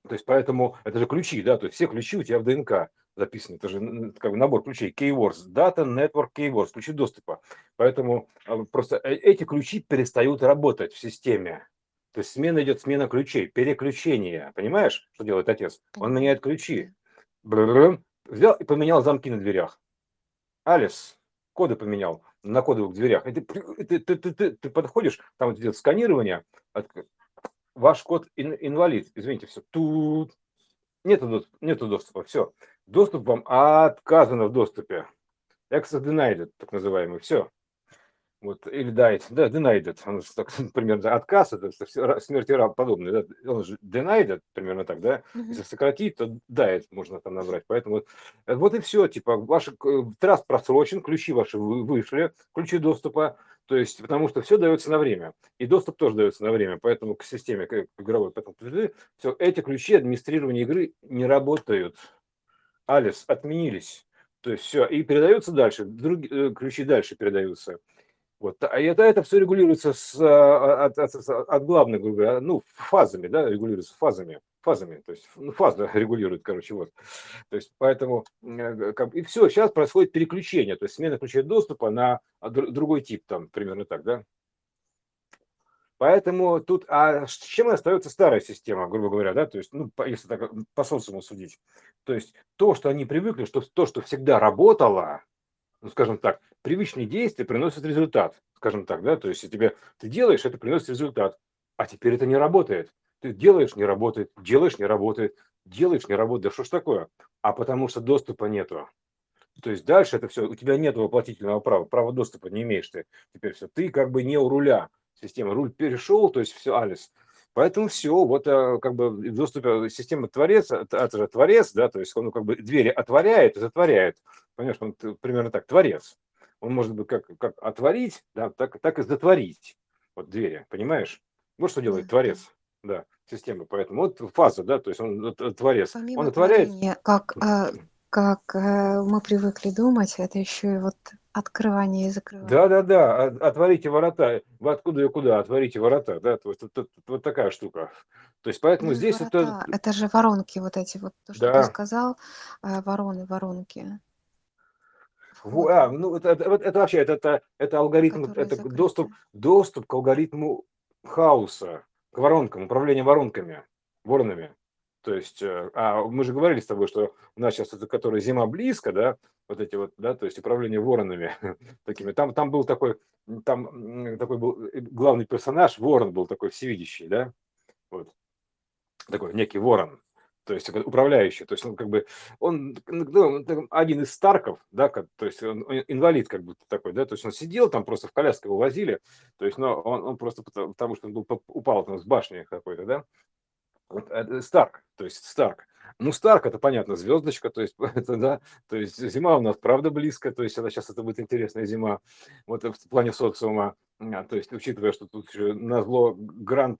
То есть, поэтому, это же ключи, да, то есть все ключи у тебя в ДНК записаны. Это же как бы набор ключей. Keywords, Data Network Keywords, ключи доступа. Поэтому а, просто э, эти ключи перестают работать в системе. То есть смена идет смена ключей, переключение. Понимаешь, что делает отец? Он меняет ключи. Взял и поменял замки на дверях. Алис, коды поменял на кодовых дверях. И ты, ты, ты, ты, ты, ты подходишь, там идет сканирование, ваш код инвалид, извините, все, тут. Нету, нету доступа, все. Доступ вам отказано в доступе. Access denied, так называемый, все. Вот, или denied, да, denied, он так, примерно отказ, это смерти подобный, да, он же denied, примерно так, да, если сократить, то died можно там набрать, поэтому вот, э, вот и все, типа, ваш э, траст просрочен, ключи ваши вышли, ключи доступа, то есть, потому что все дается на время, и доступ тоже дается на время, поэтому к системе, к игровой, поэтому все, эти ключи администрирования игры не работают, Алис, отменились, то есть все, и передаются дальше, другие, э, ключи дальше передаются, вот. А это, это все регулируется с, а, от, от, от говоря, ну, фазами, да, регулируется фазами, фазами, то есть ну, фаза регулирует, короче, вот. То есть поэтому, э, как, и все, сейчас происходит переключение, то есть смена ключей доступа на другой тип, там, примерно так, да. Поэтому тут, а с чем остается старая система, грубо говоря, да, то есть, ну, если так по социуму судить, то есть то, что они привыкли, что то, что всегда работало, ну, скажем так, привычные действия приносят результат, скажем так, да, то есть если тебе ты делаешь, это приносит результат, а теперь это не работает. Ты делаешь, не работает, делаешь, не работает, делаешь, не работает. Да что ж такое? А потому что доступа нету. То есть дальше это все, у тебя нет воплотительного права, права доступа не имеешь ты. Теперь все, ты как бы не у руля системы. Руль перешел, то есть все, Алис. Поэтому все, вот э, как бы в доступе система творец, это же творец, да, то есть он как бы двери отворяет и затворяет. Понимаешь, он примерно так, творец. Он может быть как, как отворить, да, так, так и затворить вот двери, понимаешь? Вот что делает творец, да, системы. Поэтому вот фаза, да, то есть он творец. Помимо он отворяет. Как, а, как э, мы привыкли думать, это еще и вот открывание и закрывание. Да, да, да, отворите ворота. Вы откуда и куда? Отворите ворота, да, то есть вот, вот, вот такая штука. То есть поэтому ну, здесь ворота, это... Это же воронки вот эти вот, то, что да. ты сказал, э, вороны, воронки. Вот. А, ну это, это, это вообще это, это, это алгоритм, это закрыты. доступ, доступ к алгоритму хаоса, к воронкам, управление воронками, воронами. То есть, э, а мы же говорили с тобой, что у нас сейчас это, которая зима близко, да, вот эти вот, да, то есть управление воронами такими. Там, там был такой, там такой был э, главный персонаж, ворон был такой всевидящий, да, вот, такой некий ворон, то есть управляющий, то есть он как бы, он ну, один из Старков, да, как, то есть он инвалид как будто такой, да, то есть он сидел там, просто в коляске его возили, то есть, но он, он просто потому, потому что он был, упал там с башни какой-то, да, вот, э, Старк, то есть Старк. Ну, Старк, это понятно, звездочка, то есть, это, да, то есть зима у нас правда близко, то есть это сейчас это будет интересная зима, вот в плане социума. А, то есть, учитывая, что тут еще на зло грант,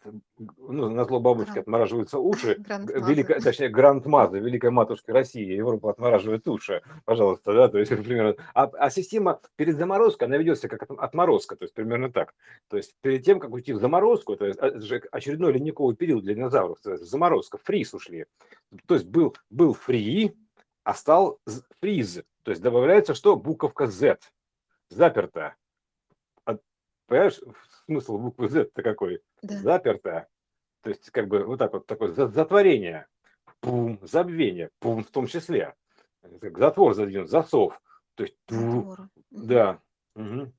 ну, на зло бабушки грант. отмораживаются уши, великая, точнее, грант Маза, великая матушка России, Европа отмораживает уши, пожалуйста, да, то есть, примерно. А, а система перед заморозкой, она ведет себя как отморозка, то есть, примерно так. То есть, перед тем, как уйти в заморозку, то есть, а, это же очередной ледниковый период для динозавров, то есть, заморозка, фриз ушли. То есть, был, был фри, а стал фриз. То есть, добавляется что? Буковка Z. Заперто Понимаешь, смысл буквы Z это какой? Да. Заперто. То есть, как бы вот так вот, такое затворение. пум, забвение, пум в том числе. Как затвор задвинут, засов. То есть, затвор. да. Угу.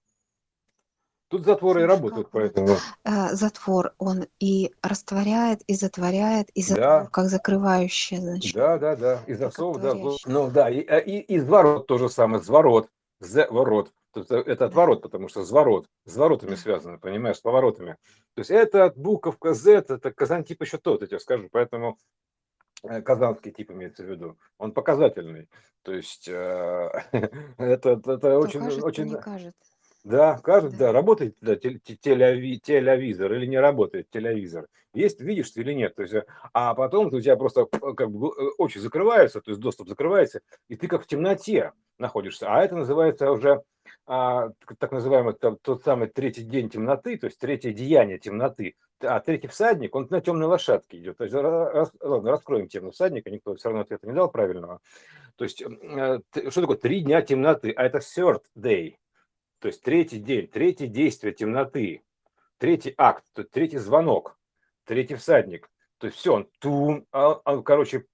Тут затворы и работают, поэтому... Э, затвор, он и растворяет, и затворяет, и затвор, да. как закрывающий, значит. Да, да, да, и засов, да. Ну да, и, а, и, и изворот то же самое, зворот, заворот. Тут это отворот, потому что зворот, с воротами связано, понимаешь, с поворотами. То есть это буковка Z, это казан тип еще тот, я тебе скажу, поэтому э, казанский тип имеется в виду, он показательный. То есть э, это, это очень, кажет, очень... Не кажет. Да, кажется, да, работает да, телевизор или не работает телевизор. Есть, видишь или нет. То есть, а потом у тебя просто как бы э, очи закрываются, то есть доступ закрывается, и ты как в темноте находишься. А это называется уже а, так называемый тот, тот самый третий день темноты, то есть третье деяние темноты. А третий всадник, он на темной лошадке идет. То есть, раз, ладно, раскроем тему всадника, никто все равно ответа не дал правильного. То есть, э, что такое три дня темноты? А это third day. То есть третий день, третье действие темноты, третий акт, третий звонок, третий всадник. То есть все, он тум, а, он, короче,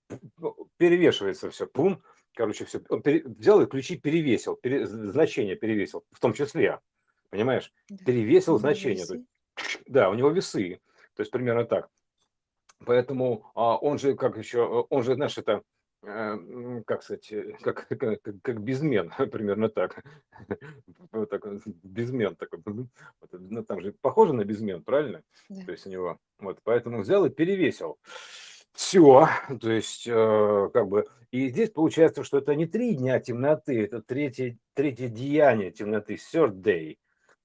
перевешивается все, пум, короче, все. Он пере, взял и ключи перевесил, пере, значение перевесил, в том числе, понимаешь? Да. Перевесил значение. Есть, да, у него весы. То есть примерно так. Поэтому а, он же, как еще, он же, знаешь, это Э, как сказать, э, как, как, как безмен, примерно так. вот так безмен такой. Ну, там же похоже на безмен, правильно? Да. То есть у него. Вот, поэтому взял и перевесил. Все, то есть, э, как бы, и здесь получается, что это не три дня темноты, это третье, третье деяние темноты, third day,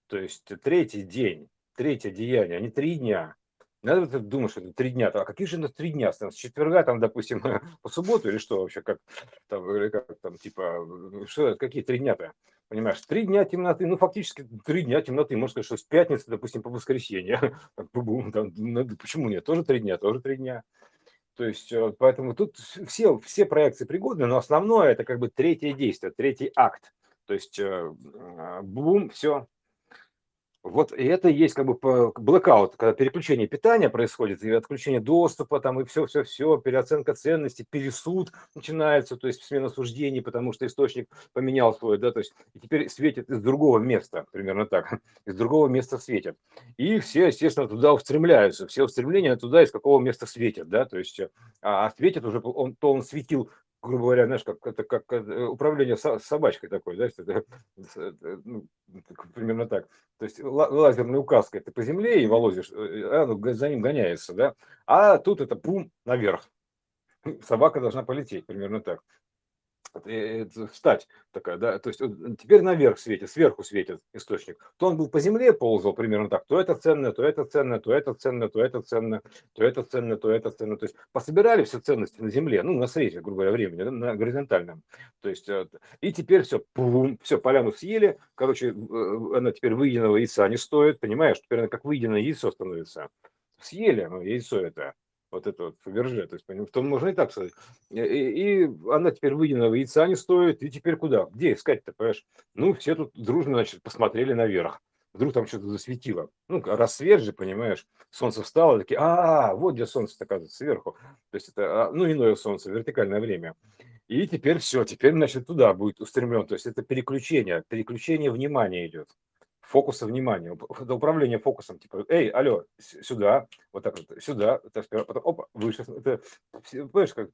то есть третий день, третье деяние, а не три дня. Надо вот думать, что это три дня. А какие же у нас три дня? С четверга, там, допустим, по субботу или что вообще? Как там, или как там, типа, что это, какие три дня-то? Понимаешь, три дня темноты, ну, фактически три дня темноты. Можно сказать, что с пятницы, допустим, по воскресенье. Там, ну, почему нет? Тоже три дня, тоже три дня. То есть, э, поэтому тут все, все проекции пригодны, но основное это как бы третье действие, третий акт. То есть, э, а, бум, все, вот и это есть как бы блокаут, когда переключение питания происходит, и отключение доступа, там, и все-все-все, переоценка ценностей, пересуд начинается, то есть смена суждений, потому что источник поменял свой, да, то есть и теперь светит из другого места, примерно так, из другого места светит. И все, естественно, туда устремляются, все устремления туда, из какого места светят, да, то есть а, а светит уже, он, то он светил грубо говоря, знаешь, как это как э, управление собачкой такой, да, это, ну, примерно так. То есть лазерной указкой ты по земле и волозишь, э, а ну, за ним гоняется, да, а тут это пум наверх. Собака должна полететь, примерно так. Э, встать такая, да, то есть теперь наверх светит, сверху светит источник. То он был по земле ползал примерно так, то это ценное, то это ценное, то это ценное, то это ценное, то это ценное, то это ценное. То есть пособирали все ценности на земле, ну, на срезе, грубо говоря, времени, на горизонтальном. То есть, э, и теперь все, пум, все, поляну съели, короче, э, она теперь выеденного яйца не стоит, понимаешь, теперь она как выеденное яйцо становится. Съели ну, яйцо это вот это вот Фаберже, то есть, в том можно и так сказать. И, и она теперь выеденного яйца не стоит, и теперь куда? Где искать-то, понимаешь? Ну, все тут дружно, значит, посмотрели наверх. Вдруг там что-то засветило. Ну, рассвет же, понимаешь, солнце встало, такие, а, вот где солнце оказывается, сверху. То есть это, а, ну, иное солнце, вертикальное время. И теперь все, теперь, значит, туда будет устремлен. То есть это переключение, переключение внимания идет фокуса внимания, это управление фокусом, типа, эй, алло, сюда, вот так вот, сюда, вперед, потом, опа, выше, это, понимаешь, как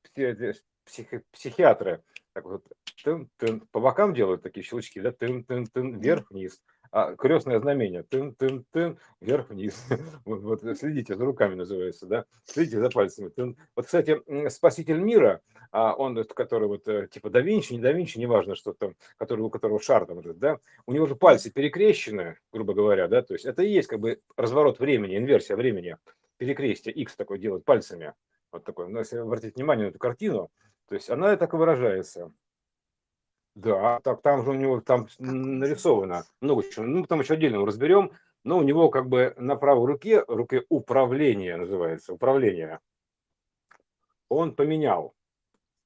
психи, психиатры, так вот, тын, тын, по бокам делают такие щелчки, да, тын, тын, тын, вверх-вниз, а, крестное знамение, тын-тын-тын, вверх-вниз. Вот, вот следите за руками называется, да, следите за пальцами. Тын. Вот, кстати, спаситель мира, а он, который вот э, типа да Винчи, не да Винчи, неважно, что там, который, у которого шар там, да, у него же пальцы перекрещены, грубо говоря, да, то есть это и есть как бы разворот времени, инверсия времени, перекрестие, X такой делают пальцами, вот такой, но если обратить внимание на эту картину, то есть она так и выражается. Да, так там же у него там нарисовано много чего. Ну, там еще отдельно разберем. Но у него как бы на правой руке, руке управление называется, управление. Он поменял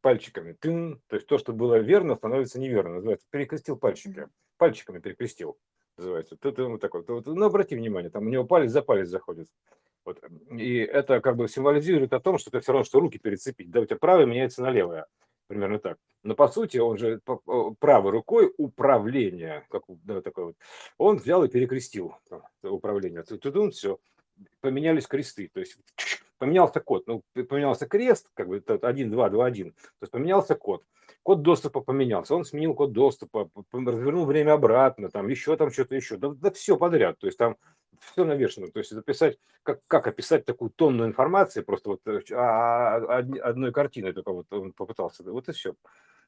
пальчиками. Тын, то есть то, что было верно, становится неверно. Называется, перекрестил пальчики. Пальчиками перекрестил. Называется. Ты, вот такой. Ты, ну, обрати внимание, там у него палец за палец заходит. Вот. И это как бы символизирует о том, что это все равно, что руки перецепить. Да, у тебя правое меняется на левое. Примерно так. Но по сути он же правой рукой управление, как да, такой вот, он взял и перекрестил управление. Тут все, поменялись кресты. То есть поменялся код. Ну, поменялся крест, как бы 1, 2, 2, 1. То есть поменялся код. Код доступа поменялся. Он сменил код доступа, развернул время обратно, там еще там что-то еще. Да, да все подряд. То есть там все навешено. То есть записать, как, как описать такую тонну информации, просто вот э, а, а, одной картиной только вот он попытался. Вот и все.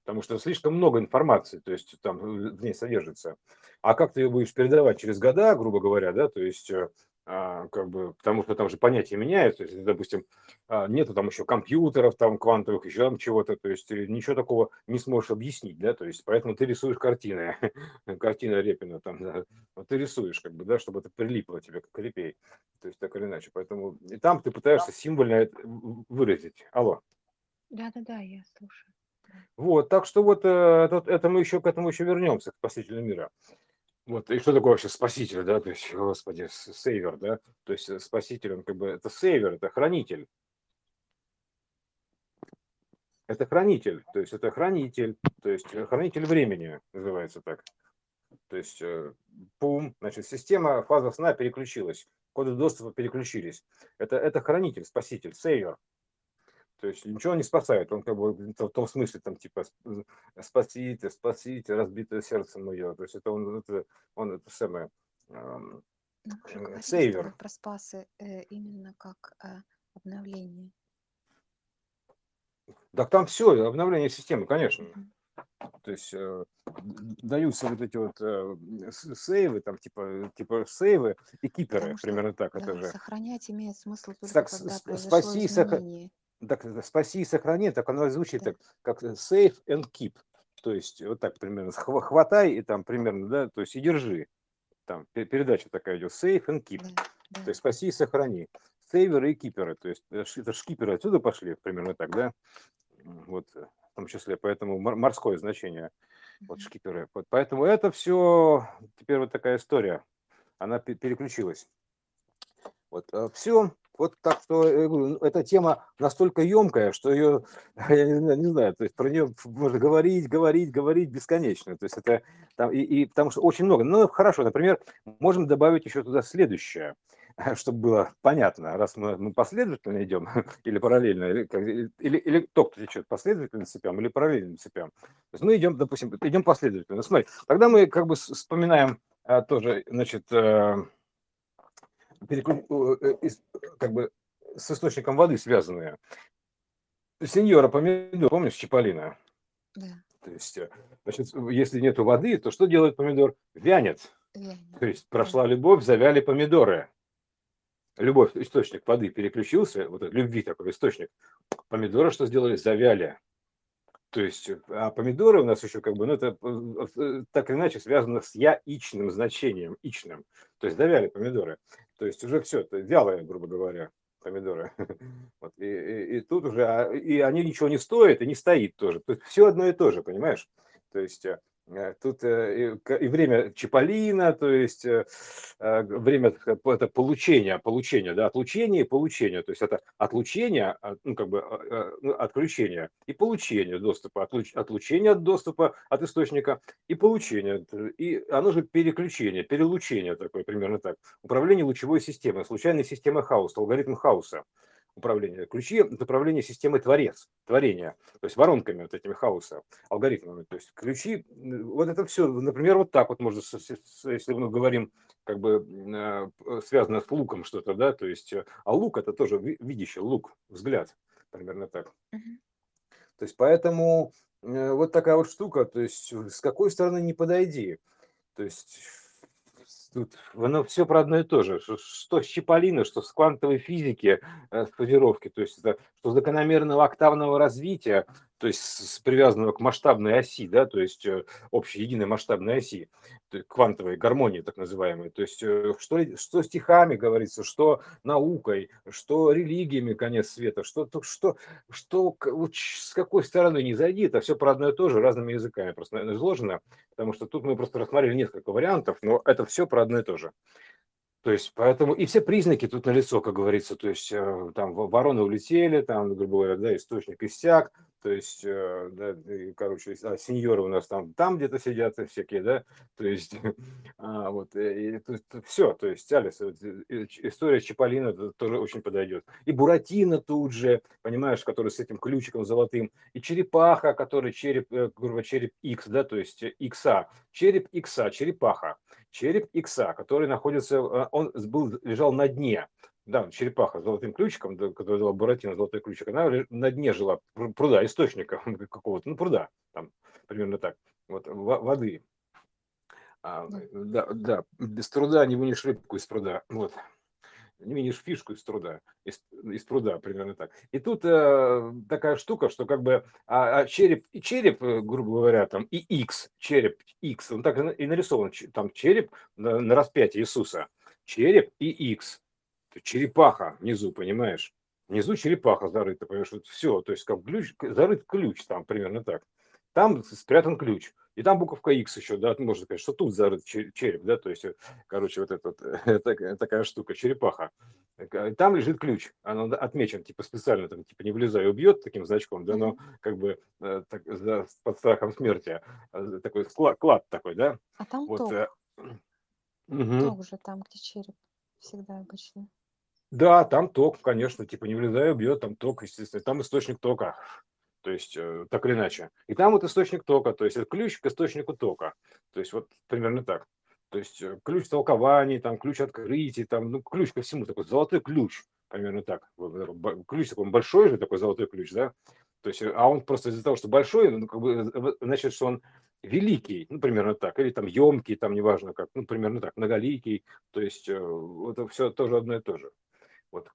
Потому что слишком много информации, то есть там в ней содержится. А как ты ее будешь передавать через года, грубо говоря, да, то есть э, а, как бы, потому что там же понятия меняются, если, допустим, а, нету там еще компьютеров, там квантовых, еще там чего-то, то есть ничего такого не сможешь объяснить, да, то есть поэтому ты рисуешь картины, картина Репина там, да, вот ты рисуешь, как бы, да, чтобы это прилипло тебе, как репей, то есть так или иначе, поэтому и там ты пытаешься символьно это выразить. Алло. Да-да-да, я слушаю. Вот, так что вот это, это мы еще к этому еще вернемся, к спасителю мира. Вот, и что такое вообще спаситель, да, то есть, господи, сейвер, да, то есть э, спаситель, он как бы, это сейвер, это хранитель. Это хранитель, то есть это хранитель, то есть э, хранитель времени называется так. То есть, э, пум, значит, система, фаза сна переключилась, коды доступа переключились. Это, это хранитель, спаситель, сейвер. То есть ничего не спасает. Он как бы в том смысле, там, типа, спасите, спасите, разбитое сердце мое. То есть это он, это, он это самое, эм, э, сейвер. Про спасы э, именно как э, обновление. Так там все, обновление системы, конечно. То есть э, даются вот эти вот э, сейвы, там типа, типа сейвы и киперы, примерно так. Да, это же. Сохранять имеет смысл только так, когда спаси, изменение так, спаси и сохрани, так оно звучит так, как save and keep. То есть вот так примерно, хватай и там примерно, да, то есть и держи. Там передача такая идет, save and keep. Да, да. То есть спаси и сохрани. Сейверы и киперы, то есть э, это шкиперы отсюда пошли, примерно так, да? Вот э, в том числе, поэтому морское значение, вот шкиперы. Вот, поэтому это все, теперь вот такая история, она переключилась. Вот, э, все, вот так что ну, эта тема настолько емкая, что ее, я не, не знаю, то есть про нее можно говорить, говорить, говорить бесконечно. То есть это там, и, и потому что очень много. Ну, хорошо, например, можем добавить еще туда следующее, чтобы было понятно, раз мы, мы последовательно идем или параллельно, или, или, или то, кто течет последовательно цепям или параллельным цепям. То есть мы идем, допустим, идем последовательно. Смотри, тогда мы как бы вспоминаем а, тоже, значит, а, переклю... Э, как бы с источником воды связанные. Сеньора помидор, помнишь, Чиполлино? Да. То есть, э, значит, если нет воды, то что делает помидор? Вянет. Вянет. То есть прошла любовь, завяли помидоры. Любовь, источник воды переключился, вот любви такой источник. Помидоры что сделали? Завяли. То есть, а помидоры у нас еще как бы, ну это э, так или иначе связано с яичным значением, ичным. То есть завяли помидоры. То есть уже все, это вялые, грубо говоря, помидоры. Вот, и, и, и тут уже, а, и они ничего не стоят, и не стоит тоже. Тут все одно и то же, понимаешь? То есть Э, тут э, и время Чиполлино, то есть э, время это получения, получения, да, отлучение и получение, то есть это отлучение, а, ну, как бы ну, отключение и получение доступа, отлучение от доступа от источника и получение, и оно же переключение, перелучение такое, примерно так, управление лучевой системой, случайной системой хаоса, алгоритм хаоса управления. Ключи – это управление системой творец, творения, то есть воронками вот этими хаоса, алгоритмами. То есть ключи, вот это все, например, вот так вот можно, если мы говорим, как бы э, связано с луком что-то, да, то есть, э, а лук – это тоже видящий лук, взгляд, примерно так. То есть, поэтому э, вот такая вот штука, то есть, с какой стороны не подойди. То есть, тут оно все про одно и то же. Что с Чиполлино, что с квантовой физики, э, с кодировки, то есть это, что закономерного октавного развития, то есть привязанного к масштабной оси, да, то есть э, общей единой масштабной оси, квантовой гармонии так называемой. То есть э, что, что стихами говорится, что наукой, что религиями конец света, что, что, что вот с какой стороны не зайди, это все про одно и то же, разными языками просто изложено, потому что тут мы просто рассмотрели несколько вариантов, но это все про одно и то же. То есть, поэтому и все признаки тут налицо, как говорится, то есть э, там вороны улетели, там, грубо говоря, да, источник иссяк, то есть, э, да, короче, а сеньоры у нас там, там где-то сидят всякие, да, то есть, а, вот, и, то есть, все, то есть, Алис, история Чаполина тоже очень подойдет. И Буратино тут же, понимаешь, который с этим ключиком золотым, и черепаха, который череп, э, грубо череп X, да, то есть Икса, череп Икса, черепаха, череп Икса, который находится, э, он был, лежал на дне, да, черепаха с золотым ключиком, которая была Буратино золотой ключик, она на дне жила пруда, источника какого-то, ну, пруда, там, примерно так, вот, воды. А, да, да, без труда не вынешь рыбку из пруда, вот, не вынешь фишку из труда, из, из пруда, примерно так. И тут э, такая штука, что как бы а, а череп, и череп, э, грубо говоря, там, и X, череп X, он так и нарисован, там череп на, на распятие Иисуса, череп и X, черепаха внизу, понимаешь? Внизу черепаха зарыта, понимаешь, вот все, то есть как ключ, зарыт ключ там, примерно так. Там спрятан ключ. И там буковка X еще, да, можно сказать, что тут зарыт череп, да, то есть, э, короче, вот эта вот, такая, такая штука, черепаха. Там лежит ключ, она отмечен, типа, специально, там, типа, не влезай, убьет таким значком, да, но как бы э, так, за, под страхом смерти, а, такой клад, клад такой, да. А там вот, ток. Угу. Ток уже там, где череп, всегда обычно. Да, там ток, конечно, типа не влезая, бьет, там ток, естественно, там источник тока, то есть э, так или иначе. И там вот источник тока, то есть это ключ к источнику тока, то есть вот примерно так. То есть э, ключ толкований, там ключ открытий, там, ну, ключ ко всему, такой золотой ключ, примерно так. Ключ такой большой же, такой золотой ключ, да? То есть, э, а он просто из-за того, что большой, ну, как бы, значит, что он великий, ну, примерно так, или там емкий, там неважно как, ну, примерно так, многоликий, то есть это все тоже одно и то же. Вот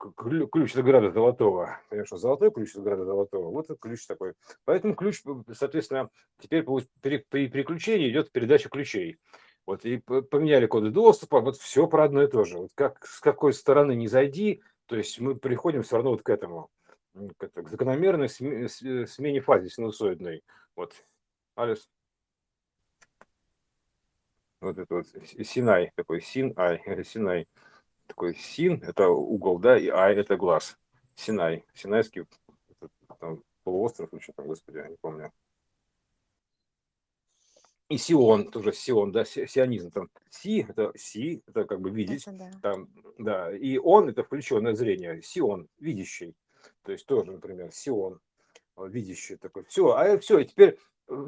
ключ от града золотого, конечно, золотой ключ от града золотого, вот ключ такой. Поэтому ключ, соответственно, теперь при, при переключении идет передача ключей. Вот и поменяли коды доступа, вот все про одно и то же. Вот как с какой стороны не зайди, то есть мы приходим все равно вот к этому, к, к закономерной смене, смене фазы синусоидной. Вот, Алис. Вот это вот Синай такой, Син, Ай, Синай такой син, это угол, да, и ай, это глаз. Синай, Синайский там, полуостров, ну что там, господи, я не помню. И Сион, тоже Сион, да, сионизм, там Си, это Си, это как бы видеть, это да. там, да, и он, это включенное зрение, Сион, видящий, то есть тоже, например, Сион, видящий такой, все, а все, и теперь,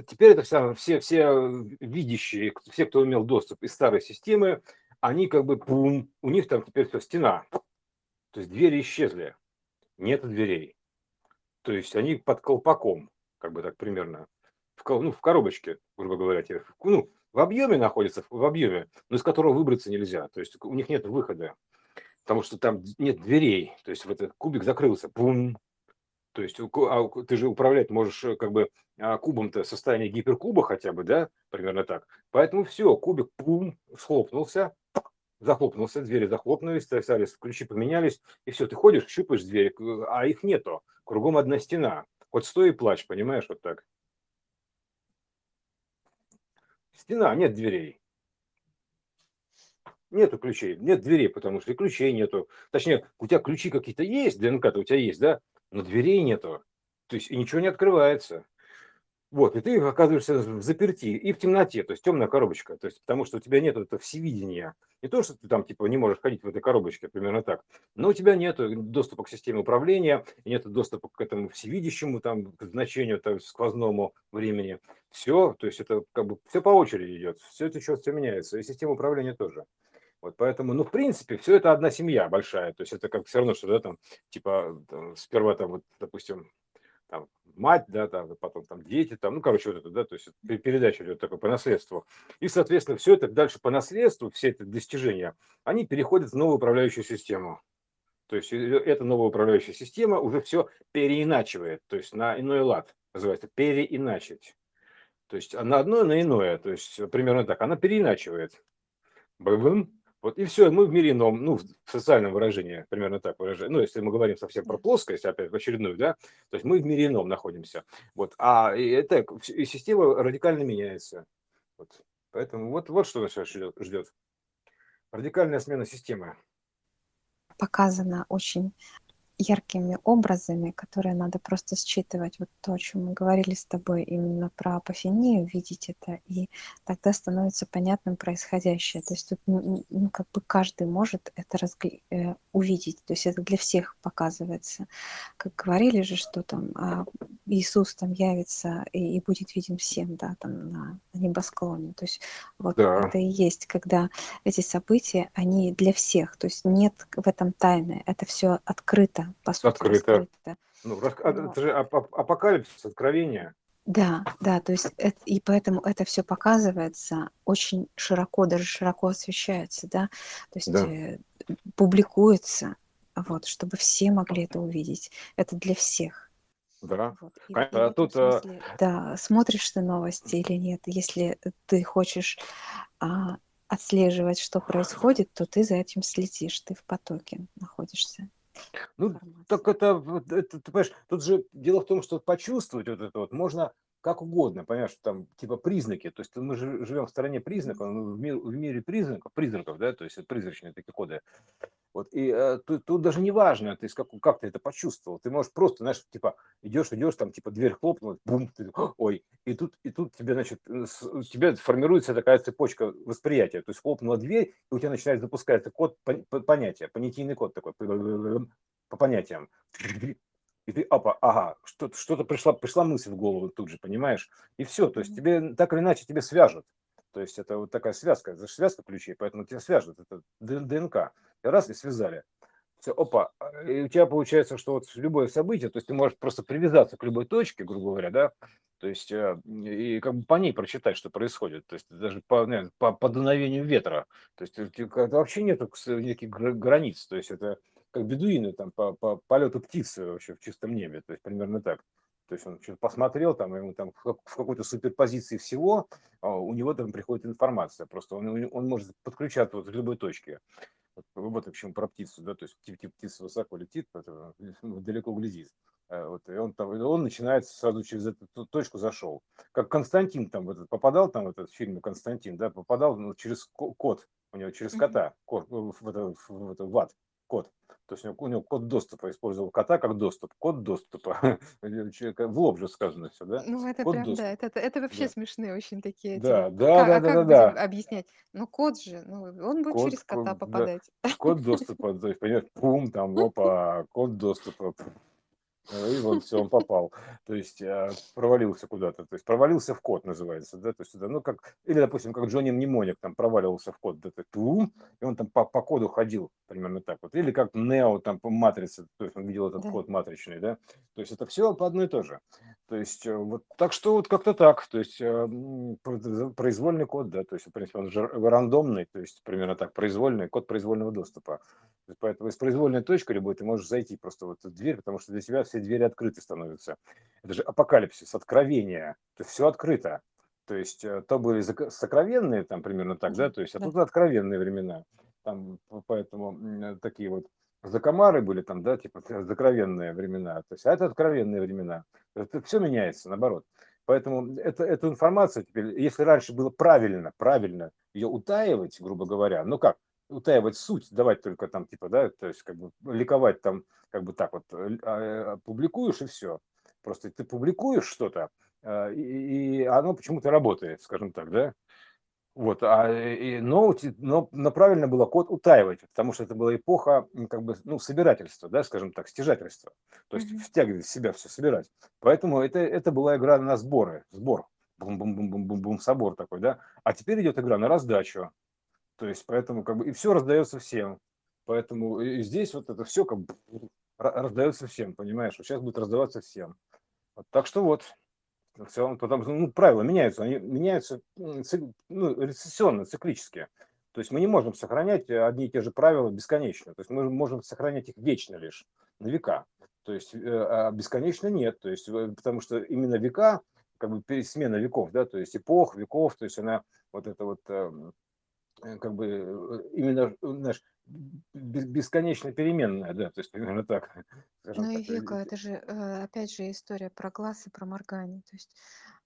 теперь это все, все, все видящие, все, кто имел доступ из старой системы, они как бы, пум, у них там теперь все стена. То есть двери исчезли. Нет дверей. То есть они под колпаком, как бы так примерно. В, ну, в коробочке, грубо говоря, ну, в объеме находятся, в объеме, но из которого выбраться нельзя. То есть у них нет выхода, потому что там нет дверей. То есть вот этот кубик закрылся, пум, то есть а ты же управлять можешь э, как бы а, кубом-то состояние гиперкуба хотя бы, да, примерно так. Поэтому все, кубик пум, схлопнулся, захлопнулся, двери захлопнулись, остались, ключи поменялись, и все, ты ходишь, щупаешь двери, а их нету, кругом одна стена. Вот стой и плачь, понимаешь, вот так. Стена, нет дверей. Нету ключей, нет дверей, потому что и ключей нету. Точнее, у тебя ключи какие-то есть, ДНК-то у тебя есть, да, но дверей нету. То есть и ничего не открывается. Вот, и ты оказываешься в заперти и в темноте, то есть темная коробочка, то есть потому что у тебя нет этого всевидения. Не то, что ты там типа не можешь ходить в этой коробочке, примерно так, но у тебя нет доступа к системе управления, нет доступа к этому всевидящему там к значению там, сквозному времени. Все, то есть это как бы все по очереди идет, все это что все меняется, и система управления тоже. Вот поэтому, ну, в принципе, все это одна семья большая. То есть это как все равно, что, да, там, типа, там, сперва там, вот, допустим, там, мать, да, там, потом там дети, там, ну, короче, вот это, да, то есть передача идет такой по наследству. И, соответственно, все это дальше по наследству, все эти достижения, они переходят в новую управляющую систему. То есть эта новая управляющая система уже все переиначивает, то есть на иной лад, называется переиначить. То есть на одно, на иное, то есть примерно так, она переиначивает. Бэм, вот и все, мы в мире ином, ну, в социальном выражении, примерно так выражение. Ну, если мы говорим совсем про плоскость, опять в очередную, да, то есть мы в мире ином находимся. Вот, а это, и система радикально меняется. Вот. Поэтому вот, вот что нас сейчас ждет. ждет. Радикальная смена системы. Показано очень яркими образами, которые надо просто считывать. Вот то, о чем мы говорили с тобой именно про апофению, видеть это, и тогда становится понятным происходящее. То есть тут ну, ну как бы каждый может это разгля... э, увидеть. То есть это для всех показывается. Как говорили же, что там а, Иисус там явится и, и будет виден всем, да, там на, на небосклоне. То есть вот да. это и есть, когда эти события, они для всех. То есть нет в этом тайны. Это все открыто по сути, Открыто. раскрыто. Ну, рас... А, это же апокалипсис, откровение. Да, да, то есть это, и поэтому это все показывается очень широко, даже широко освещается, да, то есть да. Э, публикуется, вот, чтобы все могли это увидеть. Это для всех. Да. Вот. И, Конечно, и тут, а смысле, да, смотришь ты новости или нет, если ты хочешь а, отслеживать, что происходит, то ты за этим следишь, ты в потоке находишься. Ну, так это, это, ты понимаешь, тут же дело в том, что почувствовать вот это вот можно как угодно, понимаешь, там типа признаки, то есть мы живем в стране признаков, в, мир, в мире признаков, признаков, да, то есть призрачные такие коды. Вот, и э, тут, тут даже не важно, ты как, как ты это почувствовал. Ты можешь просто, знаешь, типа, идешь, идешь, там, типа, дверь хлопнула, бум, ты, ой, и тут, и тут тебе, значит, у тебя формируется такая цепочка восприятия. То есть хлопнула дверь, и у тебя начинает запускаться код понятия, понятийный код такой, по понятиям. И ты, опа, ага, что-то, что-то пришла, пришла мысль в голову тут же, понимаешь? И все, то есть тебе так или иначе тебе свяжут. То есть это вот такая связка, это же связка ключей, поэтому тебя свяжут, это ДНК. И раз, и связали. Все, опа, и у тебя получается, что вот любое событие, то есть ты можешь просто привязаться к любой точке, грубо говоря, да, то есть э, и как бы по ней прочитать, что происходит, то есть даже по, по, по дуновению ветра, то есть вообще нет никаких границ, то есть это как бедуины там по, по полету птицы вообще в чистом небе, то есть примерно так. То есть он что-то посмотрел, там ему там в какой-то суперпозиции всего, а у него там приходит информация. Просто он, он может подключаться вот в любой точке. Вот, вот к чему про птицу, да, то есть тип, тип птица высоко летит, далеко глядит. А вот, и он, там, он начинает сразу через эту точку зашел. Как Константин там этот, попадал, там в этот фильм Константин, да, попадал ну, через код, у него через кота, код, в, в, в, в, в ад, код. То есть у него, у него код доступа, использовал кота как доступ. Код доступа. В лоб же сказано все, да? Ну, это код прям, доступа. да, это, это вообще да. смешные очень такие. Да, эти... да, как, да, а да, как да, да. объяснять? Ну, код же, ну, он будет код, через кота код, попадать. Да. Код доступа, то есть, понимаешь, пум, там, опа, код доступа. Э, и вот все, он попал. То есть а, провалился куда-то. То есть провалился в код называется. Да? То есть, ну, как, или, допустим, как Джонни Мнемоник там проваливался в код. Да, тум, и он там по, по коду ходил примерно так вот. Или как Нео там по матрице. То есть он видел этот да. код матричный. Да? То есть это все по одной и то же. То есть э, вот так что вот как-то так. То есть э, произвольный код, да. То есть, в принципе, он же рандомный. То есть примерно так. Произвольный код произвольного доступа. Поэтому из произвольной точки любой ты можешь зайти просто в эту дверь, потому что для тебя все двери открыты становятся. Это же апокалипсис, откровение. То есть все открыто. То есть э, то были сокровенные, там примерно так, да, то есть, а тут откровенные времена. Там, поэтому такие вот закомары были там, да, типа закровенные времена. То есть, а это откровенные времена. Это все меняется, наоборот. Поэтому это, эту информацию теперь, если раньше было правильно, правильно ее утаивать, грубо говоря, ну как, утаивать суть, давать только там, типа, да, то есть как бы ликовать там, как бы так вот, э, а, публикуешь и все. Просто ты публикуешь что-то, а, и, и оно почему-то работает, скажем так, да. Вот, а, и, но, но, но правильно было код утаивать, потому что это была эпоха как бы, ну, собирательства, да, скажем так, стяжательства. То есть mm-hmm. втягивать в себя все, собирать. Поэтому это, это была игра на сборы, сбор. Бум-бум-бум-бум-бум, собор такой, да. А теперь идет игра на раздачу. То есть, поэтому как бы и все раздается всем. Поэтому и здесь вот это все как бы раздается всем, понимаешь? Вот сейчас будет раздаваться всем. Вот, так что вот, в целом, потому ну, правила меняются, они меняются ну, рецессионно, циклически. То есть мы не можем сохранять одни и те же правила бесконечно. То есть мы можем сохранять их вечно лишь, на века. То есть э, а бесконечно нет. То есть, э, потому что именно века, как бы смена веков, да, то есть эпох, веков, то есть она вот это вот эм, Э, как бы э, именно, знаешь, бесконечно переменная, да, то есть примерно так. Ну и Вика, это же, э, опять же, история про глаз и про моргание. То есть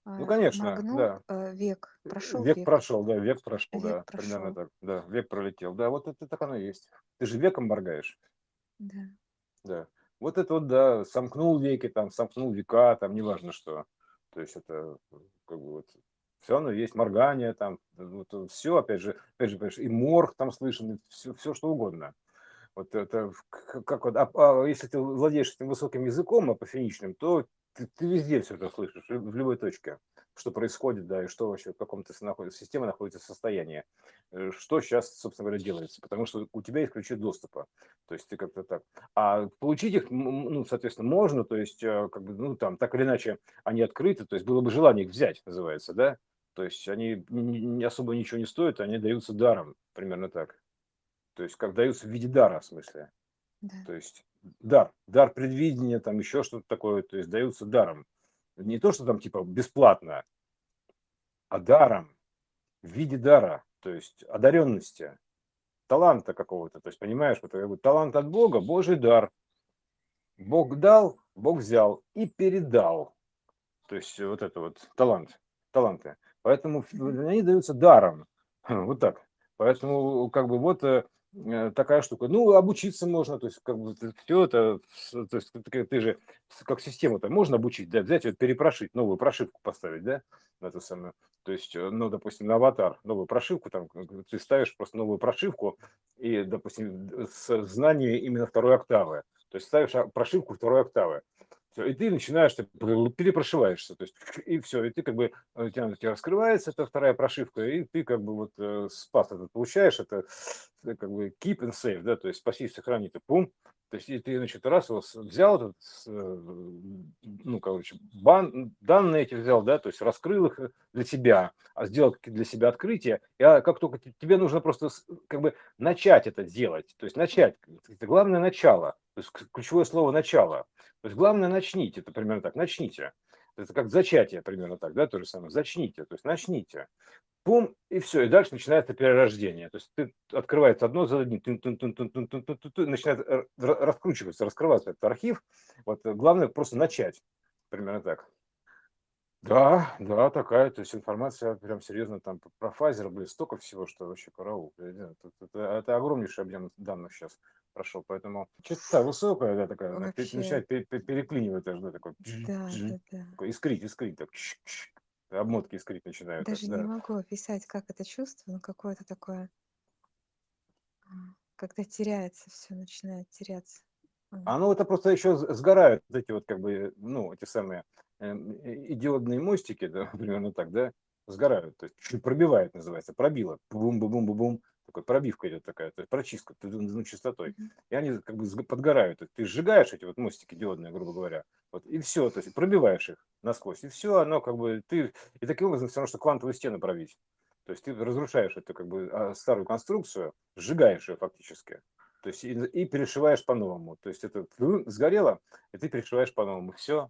Ну, конечно, моргнул да. э, век, прошел Век век, прошел, да, век прошел, да, век примерно прошел, так, да, век пролетел, да, вот это так оно и есть. Ты же веком моргаешь, да. да. Вот это вот, да, сомкнул веки, там, сомкнул века, там, неважно что. То есть это как бы вот все равно есть моргание, там, вот, все, опять же, опять же, и морг там слышен, все, все что угодно. Вот это как вот, а, а если ты владеешь этим высоким языком апофеничным, то ты, ты везде все это слышишь, в любой точке, что происходит, да, и что вообще в каком-то системе находится состояние, э, что сейчас, собственно говоря, делается, потому что у тебя есть ключи доступа, то есть ты как-то так. А получить их, ну, соответственно, можно, то есть, э, как бы, ну, там, так или иначе, они открыты, то есть было бы желание их взять, называется, да, то есть они не особо ничего не стоят, они даются даром, примерно так. То есть как даются в виде дара, в смысле. Да. То есть дар, дар предвидения, там еще что-то такое, то есть даются даром. Не то, что там типа бесплатно, а даром, в виде дара, то есть одаренности, таланта какого-то. То есть, понимаешь, вот как бы талант от Бога, Божий дар. Бог дал, Бог взял и передал. То есть вот это вот талант, таланты. Поэтому они даются даром. Вот так. Поэтому как бы вот э, Э, такая штука. Ну, обучиться можно, то есть как бы все это, то есть ты же как систему-то можно обучить, да, взять вот перепрошить, новую прошивку поставить, да, на эту самую. То есть, э, ну, допустим, на аватар новую прошивку, там ты ставишь просто новую прошивку и, допустим, с знанием именно второй октавы. То есть ставишь а, прошивку второй октавы. Все, и ты начинаешь, ты перепрошиваешься, то есть и все, и ты как бы, у тебя, у тебя раскрывается эта вторая прошивка, и ты как бы вот э, спас этот получаешь, это э, как бы keep and save, да, то есть спаси, сохрани, ты пум, то есть и ты, значит, раз взял этот, э, ну, короче, бан, данные эти взял, да, то есть раскрыл их для себя, а сделал для себя открытие, и а как только тебе нужно просто как бы начать это делать, то есть начать, это главное начало, то есть ключевое слово начало, то есть главное начните, это примерно так, начните. Это как зачатие примерно так, да, то же самое. Зачните, то есть начните. Пум, и все, и дальше начинается перерождение. То есть ты открывается одно за одним, начинает раскручиваться, раскрываться этот архив. Вот главное просто начать, примерно так. Да, да, такая, то есть информация прям серьезно там про Pfizer, блин, столько всего, что вообще караул. Это, это, это огромнейший объем данных сейчас прошел, поэтому частота высокая, да, такая, вообще... начинает переклинивать даже, да, такой, да, да, да. такой искрить, искрить, так, обмотки искрить начинают. Даже да. не могу описать, как это чувство, но какое-то такое, когда теряется все, начинает теряться. А ну это просто еще сгорают эти вот как бы, ну, эти самые Эм, и диодные мостики, да, примерно так, да, сгорают, то есть чуть пробивает, называется, пробило, бум-бум-бум-бум, такой пробивка идет такая, то есть прочистка ну, частотой, и они как бы подгорают, ты сжигаешь эти вот мостики диодные, грубо говоря, вот, и все, то есть пробиваешь их насквозь, и все, оно как бы, ты, и таким образом все равно, что квантовую стену пробить, то есть ты разрушаешь эту как бы а, старую конструкцию, сжигаешь ее фактически, то есть и, и перешиваешь по-новому, то есть это сгорело, и ты перешиваешь по-новому, все,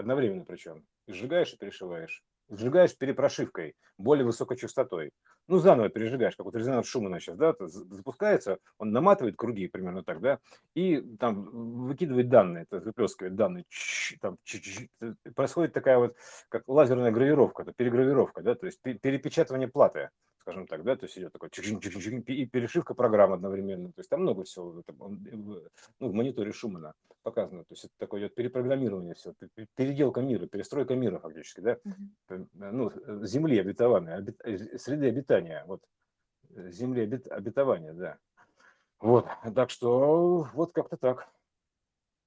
Одновременно причем. Сжигаешь и перешиваешь. Сжигаешь перепрошивкой, более высокой частотой. Ну, заново пережигаешь, как вот резонанс Шумана сейчас, да, запускается, он наматывает круги примерно так, да, и там выкидывает данные, то есть выплескивает данные, там, происходит такая вот, как лазерная гравировка, это перегравировка, да, то есть перепечатывание платы скажем так, да, то есть идет такой и перешивка программ одновременно, то есть там много всего ну, в мониторе Шумана показано, то есть это такое идет перепрограммирование все, переделка мира, перестройка мира фактически, да, ну, земли обетованной, обит, э, среды обитания, вот, земли обит, обетования, да. Вот, так что вот как-то так.